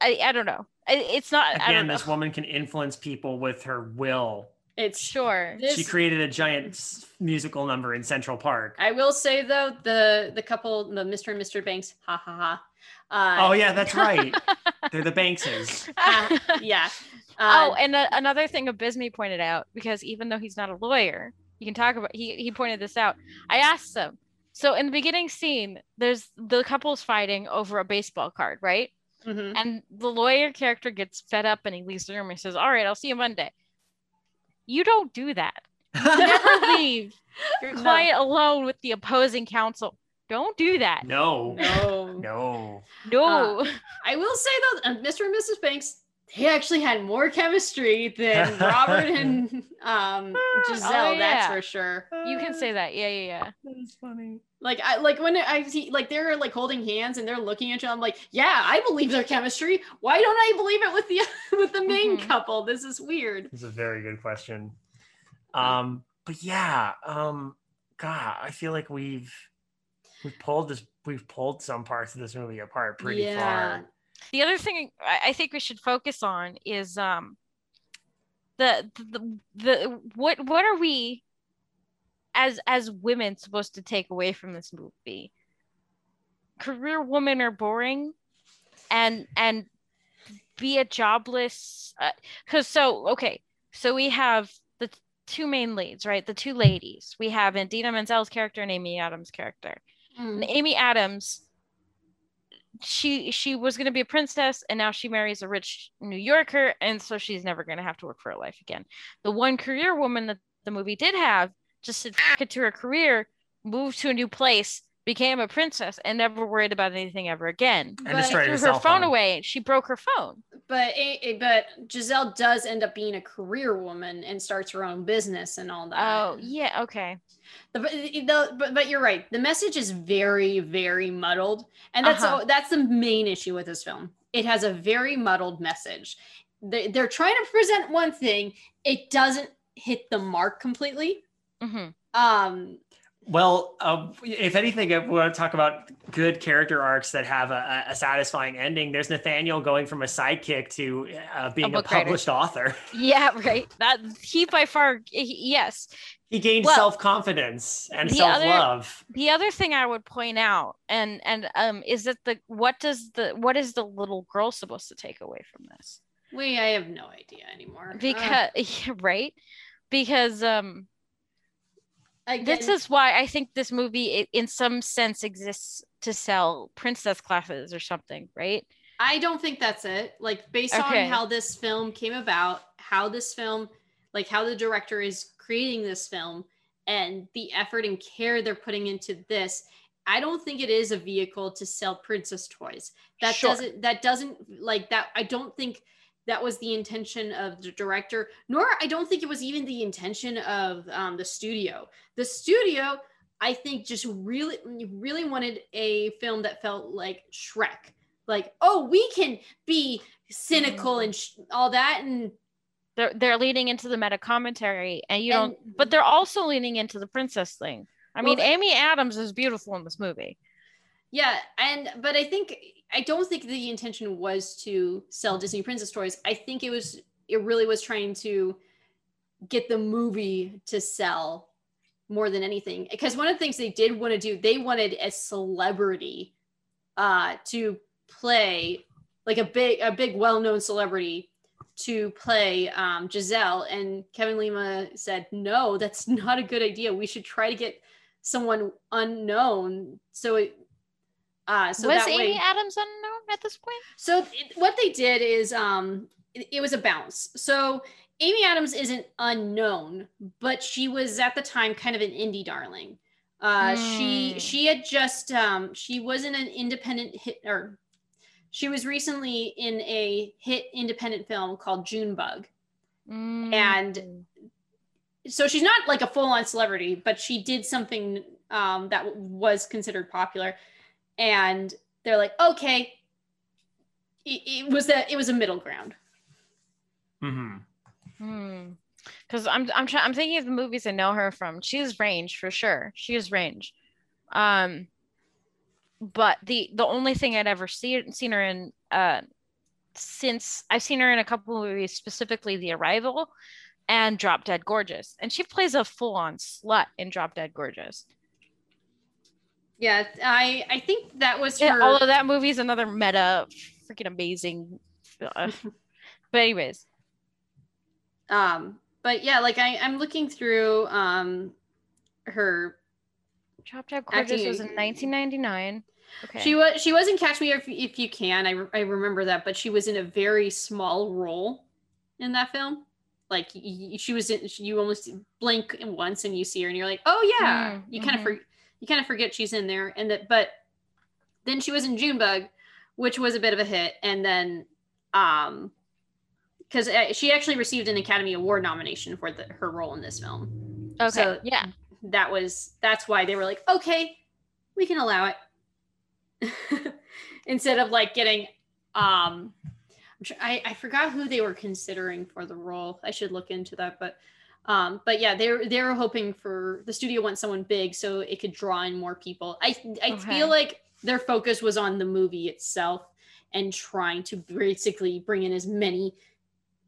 S1: I, I don't know. It's not. I
S3: Again,
S1: don't know.
S3: this woman can influence people with her will.
S2: it's
S1: Sure.
S2: This,
S3: She created a giant musical number in Central Park.
S2: I will say though, the the couple, the Mr. and Mr. Banks, ha ha ha. Uh,
S3: oh yeah, that's right. They're the Bankses.
S2: uh, yeah.
S1: oh,
S2: Uh,
S1: and a, another thing Abisme pointed out because even though he's not a lawyer, you can talk about. He he pointed this out. I asked him. So in the beginning scene, there's the couple's fighting over a baseball card, right?
S2: mhm.
S1: And the lawyer character gets fed up and he leaves the room and says, All right, I'll see you Monday. You don't do that. Never leave your
S2: No.
S1: client alone with the opposing counsel. Don't do that.
S3: no,
S2: No.
S3: no.
S1: No.
S2: I will say though, uh, Mr. and Mrs. Banks, they actually had more chemistry than Robert and um, Giselle. That's
S1: yeah.
S2: for sure.
S1: you can say that. Yeah, yeah, yeah.
S3: That is funny.
S2: Like I like when I see like they're like holding hands and they're looking at each other. I'm like, yeah, I believe their chemistry. Why don't I believe it with the with the main
S1: Mhm.
S2: couple? This is weird.
S3: It's a very good question. Um, but yeah, um, God, I feel like we've we've pulled this we've pulled some parts of this movie apart pretty
S2: Yeah.
S3: far.
S1: The other thing I, think we should focus on is um the, the the what what are we as as women supposed to take away from this movie? Career women are boring and and be a jobless because so okay so we have the two main leads right? The two ladies. We have Idina Menzel's character and Amy Adams' character. And
S2: Mm.
S1: Amy Adams, she she was going to be a princess, and now she marries a rich New Yorker, and so she's never going to have to work for her life again. The one career woman that the movie did have just fuck it to her career, moved to a new place, became a princess, and never worried about anything ever again.
S3: And
S2: But-
S3: destroyed
S1: Threw
S3: her
S1: her phone
S3: phone.
S1: away. She broke her phone.
S2: But it, it- but Giselle does end up being a career woman and starts her own business and all that.
S1: Oh yeah, okay.
S2: The, but, the, but but you're right. The message is very very muddled, and that's
S1: Uh-huh.
S2: that's the main issue with this film. It has a very muddled message. They, they're trying to present one thing. It doesn't hit the mark completely.
S1: hmm
S2: Um,
S3: Well, uh, if anything, if we want to talk about good character arcs that have a, a satisfying ending, there's Nathaniel going from a sidekick to uh, being a,
S1: book writer.
S3: published author.
S1: Yeah, right. That he by far he- yes.
S3: He gained
S1: Well,
S3: self confidence and self love.
S1: the other thing I would point out and and um is that the what does the what is the little girl supposed to take away from this?
S2: we I have no idea anymore. Uh,
S1: Because yeah, right? Because um
S2: again,
S1: this is why I think this movie i in some sense exists to sell princess classes or something, right?
S2: I don't think that's it. Like based
S1: Okay.
S2: on how this film came about, how this film, like how the director is creating this film and the effort and care they're putting into this, I don't think it is a vehicle to sell princess toys. That
S1: Sure.
S2: doesn't that doesn't like that I don't think that was the intention of the director, nor I don't think it was even the intention of um, the studio. The studio, I think, just really, really wanted a film that felt like Shrek like oh we can be cynical and sh- all that and
S1: They're they're leaning into the meta commentary and you
S2: and-
S1: don't but they're also leaning into the princess thing. I
S2: Well,
S1: mean, Amy Adams is beautiful in this movie.
S2: yeah and but i think i don't think the intention was to sell disney princess toys. I think it was it really was trying to get the movie to sell more than anything. Because one of the things they did want to do they wanted a celebrity uh to play like a big a big well-known celebrity to play um, Giselle. And Kevin Lima said no that's not a good idea. We should try to get someone unknown. So it uh so
S1: was Amy
S2: way
S1: Adams unknown at this point?
S2: so it, what they did is um it, it was a bounce. So Amy Adams isn't unknown, but she was at the time kind of an indie darling. Uh she
S1: Mm.
S2: she had just um she wasn't an independent hit or she was recently in a hit independent film called Junebug. And
S1: Mm.
S2: So she's not like a full-on celebrity, but she did something um that was considered popular and they're like, "Okay, it, it was a it was a middle ground.
S3: Mhm.
S1: Hmm. Because I'm I'm trying I'm thinking of the movies I know her from. She's range for sure. She is range. Um, but the the only thing I'd ever seen seen her in uh since I've seen her in a couple movies, specifically The Arrival and Drop Dead Gorgeous, and she plays a full on slut in Drop Dead Gorgeous.
S2: Yeah, I I think that was
S1: Yeah,
S2: her.
S1: although that movie is another meta, freaking amazing. but anyways,
S2: um, but yeah, like I I'm looking through um her.
S1: Drop Dead Gorgeous was in 1999. Okay.
S2: She was she was in Catch Me If, if You Can. I re- I remember that, but she was in a very small role in that film. Like she was in, you almost blink once and you see her and you're like, oh yeah.
S1: Mm,
S2: you kind of
S1: mhm.
S2: You kind of forget she's in there, and that. But then she was in Junebug, which was a bit of a hit, and then um because she actually received an Academy Award nomination for the, her role in this film.
S1: okay.
S2: so-
S1: yeah.
S2: That was that's why they were like, okay, we can allow it. Instead of like getting um I, I forgot who they were considering for the role. I should look into that, but Um, but yeah, they're they're hoping for the studio wants someone big so it could draw in more people. I I
S1: Okay.
S2: feel like their focus was on the movie itself and trying to basically bring in as many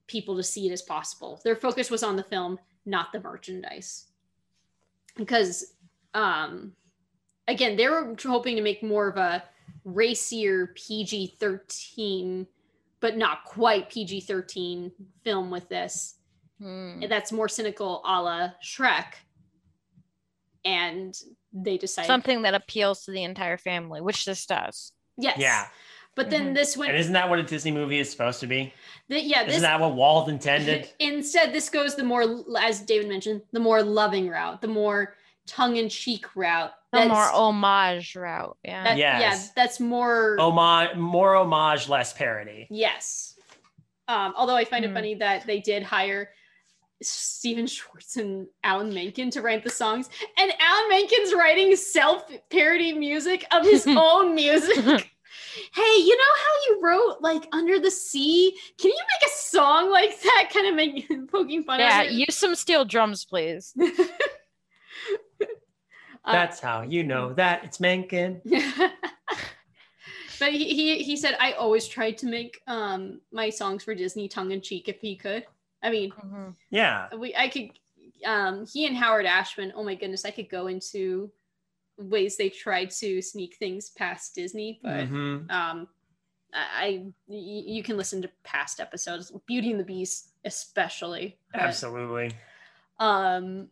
S2: people to see it as possible. Their focus was on the film, not the merchandise. Because um again, they were hoping to make more of a racier PG-13 but not quite PG-13 film with this
S1: Hmm.
S2: that's more cynical a la Shrek. And they decide
S1: Something that appeals to the entire family, which this does.
S2: yes.
S3: Yeah.
S2: But then
S1: Mhm.
S2: this went
S3: And isn't that what a Disney movie is supposed to be?
S2: th- yeah, this
S3: Isn't that what Walt intended?
S2: instead this goes the more as David mentioned, the more loving route, the more tongue-in-cheek route.
S1: The more homage route. Yeah.
S2: that- yeah, that's more
S3: Homage, more homage, less parody.
S2: Yes. Um, although I find it
S1: Hmm.
S2: funny that they did hire Stephen Schwartz and Alan Menken to write the songs, and Alan Menken's writing self-parody music of his own music. hey, you know how you wrote like Under the Sea? Can you make a song like that? Kind of make poking fun
S1: yeah.
S2: of it.
S1: Yeah, use some steel drums, please.
S2: Uh,
S3: That's how you know that it's Menken.
S2: but he, he he said I always tried to make um my songs for Disney tongue in cheek if he could. I mean,
S1: Mhm.
S3: Yeah.
S2: we I could um he and Howard Ashman, oh my goodness, I could go into ways they tried to sneak things past Disney, but
S3: Mhm.
S2: um I, I y- you can listen to past episodes, Beauty and the Beast especially. but,
S3: Absolutely.
S2: um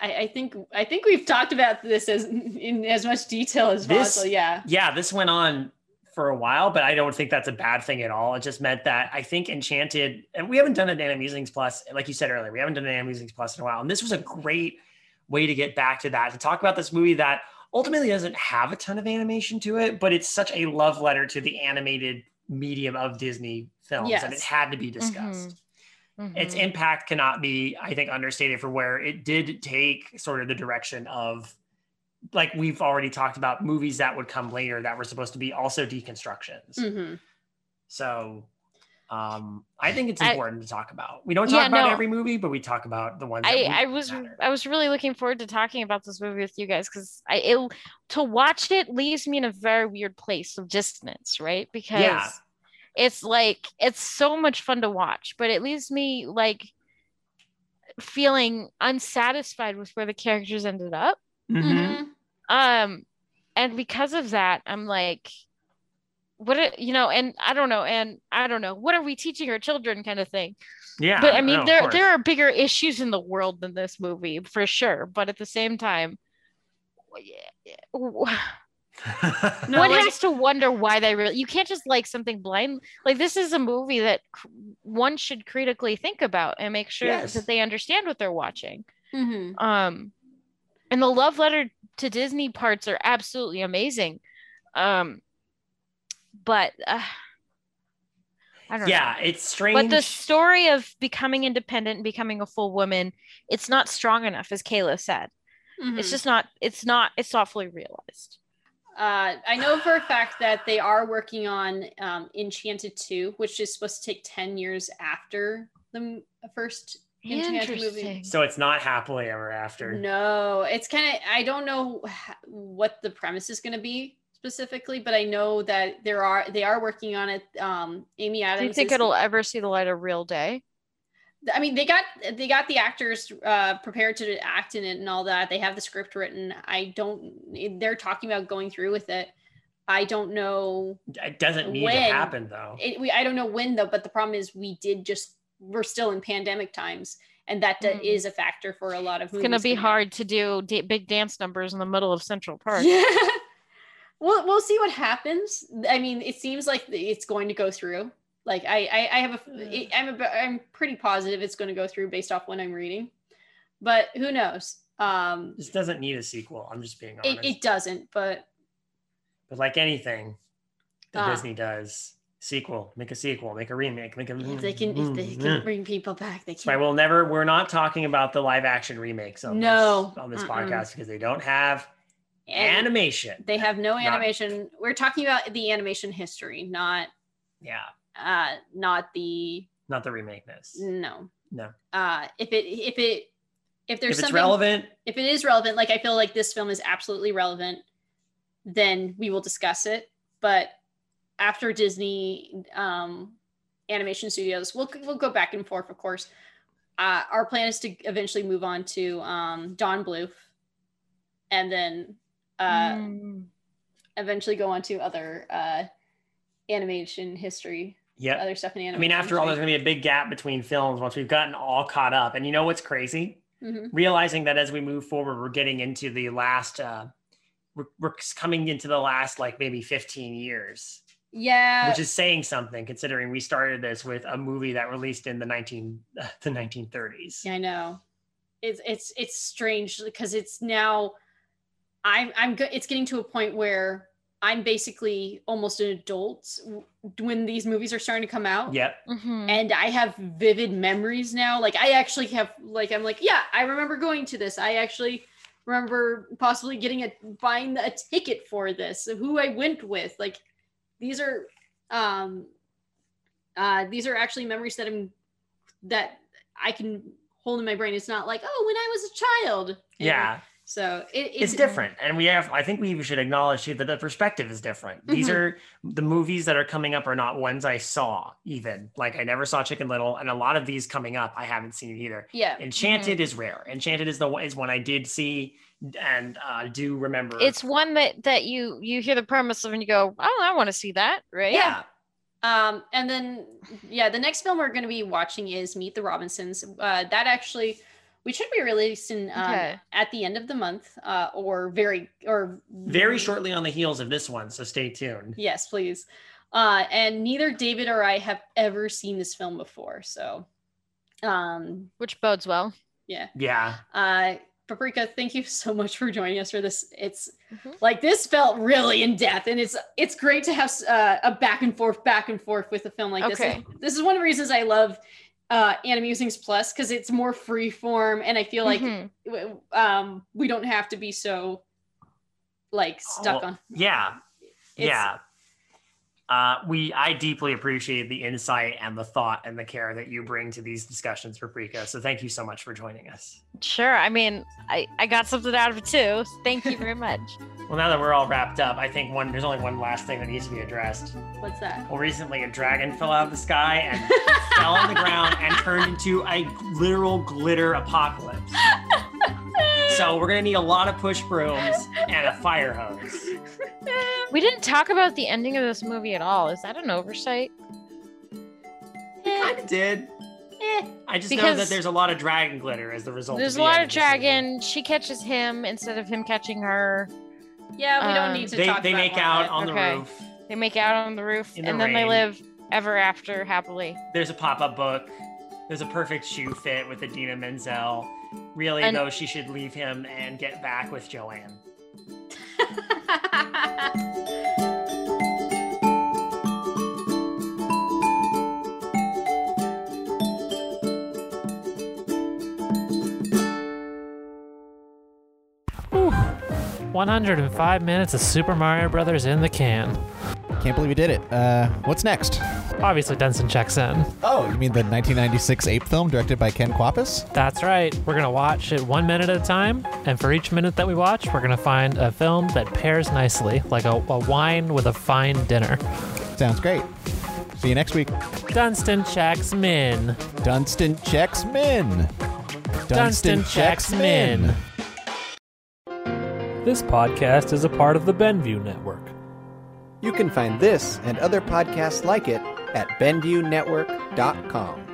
S2: I, I think I think we've talked about this as in as much detail as
S3: This-
S2: possible. Yeah.
S3: Yeah, this went on for a while, but I don't think that's a bad thing at all. It just meant that I think Enchanted, and we haven't done an Anime Musings Plus, like you said earlier, we haven't done an Anime Musings Plus in a while. And this was a great way to get back to that, to talk about this movie that ultimately doesn't have a ton of animation to it, but it's such a love letter to the animated medium of Disney films and it had to be discussed. its
S1: Mhm.
S3: impact cannot be i think understated for where it did take sort of the direction of like we've already talked about movies that would come later that were supposed to be also deconstructions
S2: Mhm.
S3: so um i think it's
S1: I-
S3: important to talk about we don't talk
S1: Yeah,
S3: about
S1: no.
S3: every movie but we talk about the ones
S1: I, I was
S3: matter.
S1: I was really looking forward to talking about this movie with you guys because I it, to watch it leaves me in a very weird place of dissonance, right? Because
S3: Yeah.
S1: it's like it's so much fun to watch, but it leaves me like feeling unsatisfied with where the characters ended up.
S3: Mhm.
S2: Mhm.
S1: Um, and because of that, I'm like, what are, you know, and I don't know, and I don't know, what are we teaching our children, kind of thing.
S3: yeah
S1: but I mean,
S3: no,
S1: there there are bigger issues in the world than this movie for sure. But at the same time, one
S2: No, like-
S1: has to wonder why they really. You can't just like something blind. Like this is a movie that one should critically think about and make sure
S3: Yes.
S1: that they understand what they're watching.
S2: Mhm.
S1: Um, and the love letter to Disney parts are absolutely amazing. Um, but uh, I don't know.
S3: yeah it's strange
S1: But the story of becoming independent and becoming a full woman, it's not strong enough, as Kayla said.
S2: Mhm.
S1: It's just not. It's not. It's not fully realized.
S2: Uh, I know for a fact that they are working on um, Enchanted 2, which is supposed to take 10 years after the m- first Enchanted movie.
S1: Interesting.
S3: so it's not happily ever after
S2: No, it's kind of, I don't know what the premise is going to be specifically, but I know that there are, they are working on it. Um, Amy Adams.
S1: Do you think
S2: is-
S1: it'll ever see the light of real day?
S2: I mean, they got they got the actors uh, prepared to act in it and all that. They have the script written. I don't. They're talking about going through with it. I don't know.
S3: it doesn't need
S2: When?
S3: to happen though
S2: It, we I don't know when though. But the problem is, we did just we're still in pandemic times, and that d-
S1: Mm.
S2: is a factor for a lot of.
S1: It's gonna be hard to do da- big dance numbers in the middle of Central Park.
S2: Yeah. we'll we'll see what happens. I mean, it seems like it's going to go through. Like I I, I have a I'm a, I'm pretty positive it's going to go through based off what I'm reading, but who knows? Um,
S3: this doesn't need a sequel i'm just being honest
S2: it, it doesn't, but
S3: But like anything that
S2: Ah.
S3: Disney does, sequel, make a sequel, make a remake, make a.
S2: if they can if they can bring people back, they can.
S3: we'll never. We're not talking about the live action remakes on
S2: No.
S3: this, on this
S2: Mm-mm.
S3: podcast because they don't have
S2: And
S3: animation.
S2: they have no
S3: Not-
S2: animation. We're talking about the animation history, not
S3: yeah,
S2: uh not the
S3: not the remake. This.
S2: no.
S3: No.
S2: Uh, if it if it if there's
S3: if it's
S2: something
S3: relevant,
S2: if it is relevant, like I feel like this film is absolutely relevant, then we will discuss it. But after Disney um, Animation Studios, we'll we'll go back and forth, of course. Uh, our plan is to eventually move on to um, Don Bluth, and then uh,
S1: Mm.
S2: eventually go on to other uh, animation history,
S3: yeah.
S2: other stuff in
S3: I mean, after all, there's going to be a big gap between films once we've gotten all caught up. And you know what's crazy?
S2: hmm
S3: Realizing that as we move forward, we're getting into the last, uh, we're, we're coming into the last like maybe 15 years,
S2: yeah,
S3: which is saying something considering we started this with a movie that released in the 19, the 1930s.
S2: Yeah, I know. It's it's it's strange because it's now I'm I'm go- it's getting to a point where I'm basically almost an adult when these movies are starting to come out.
S3: Yep.
S1: Mhm.
S2: And I have vivid memories now. Like I actually have like I'm like, yeah, I remember going to this. I actually remember possibly getting a buying a ticket for this, who I went with. Like these are um uh these are actually memories that I'm that I can hold in my brain. It's not like, oh, when I was a child.
S3: Yeah.
S2: So it,
S3: It's, different. And we have, I think we should acknowledge too that the perspective is different. These
S2: Mhm.
S3: are the movies that are coming up are not ones I saw even. Like I never saw Chicken Little. And a lot of these coming up, I haven't seen either.
S2: Yeah.
S3: Enchanted is rare. Enchanted is the one is one I did see and uh, do remember.
S1: It's one that that you you hear the premise of and you go, oh, I want to see that, right?
S3: yeah.
S2: Um, and then yeah, the next film we're going to be watching is Meet the Robinsons. Uh, that actually we should be releasing um,
S1: Okay.
S2: at the end of the month, uh, or very or
S3: Very shortly on the heels of this one, so stay tuned.
S2: Yes, please. Uh, and neither David or I have ever seen this film before, so um,
S1: Which bodes well.
S2: yeah.
S3: Yeah.
S2: Uh, Paprika, thank you so much for joining us for this. It's
S1: Mhm.
S2: like this felt really in depth, and it's it's great to have uh, a back and forth, back and forth with a film like this.
S1: Okay.
S2: And This is one of the reasons I love uh, Animusings Plus because it's more free form, and I feel like
S1: Mhm.
S2: um, we don't have to be so like stuck
S3: Oh,
S2: on.
S3: Yeah.
S2: It's-
S3: yeah. Uh, we I deeply appreciate the insight and the thought and the care that you bring to these discussions, Paprika. So thank you so much for joining us.
S1: Sure. I mean, I I got something out of it too. Thank you very much.
S3: Well, now that we're all wrapped up, I think one there's only one last thing that needs to be addressed.
S2: What's that?
S3: Well, recently a dragon fell out of the sky and fell on the ground and turned into a literal glitter apocalypse. So we're gonna need a lot of push brooms and a fire hose.
S1: We didn't talk about the ending of this movie at all. Is that an oversight?
S3: Kind of did.
S1: Eh.
S3: I just know
S1: Because-
S3: that there's a lot of dragon glitter as the result.
S1: There's
S3: of
S1: a
S3: the
S1: lot
S3: end
S1: of
S3: this movie.
S1: dragon. She catches him instead of him catching her.
S2: Yeah, we don't
S1: Um,
S2: need to
S3: They
S2: talk
S3: they
S2: about
S3: make
S2: more
S3: out
S2: it.
S3: on the
S1: Okay.
S3: roof.
S1: They make out on the roof,
S3: In the
S1: and then they
S3: rain.
S1: live ever after happily.
S3: There's a pop-up book. There's a perfect shoe fit with Idina Menzel. Really,
S1: And-
S3: though, she should leave him and get back with Joanne.
S4: Whew. 105 minutes of Super Mario Brothers in the can.
S5: Can't believe we did it. Uh, what's next?
S4: Obviously, Dunston checks in.
S5: Oh, you mean the 1996 ape film directed by Ken Kwapis?
S4: That's right. We're going to watch it one minute at a time. And for each minute that we watch, we're going to find a film that pairs nicely, like a, a wine with a fine dinner.
S5: Sounds great. See you next week.
S4: Dunston checks min.
S5: Dunston checks min.
S4: Dunston checks min. This podcast is a part of the Benview Network.
S6: You can find this and other podcasts like it at BenviewNetwork.com.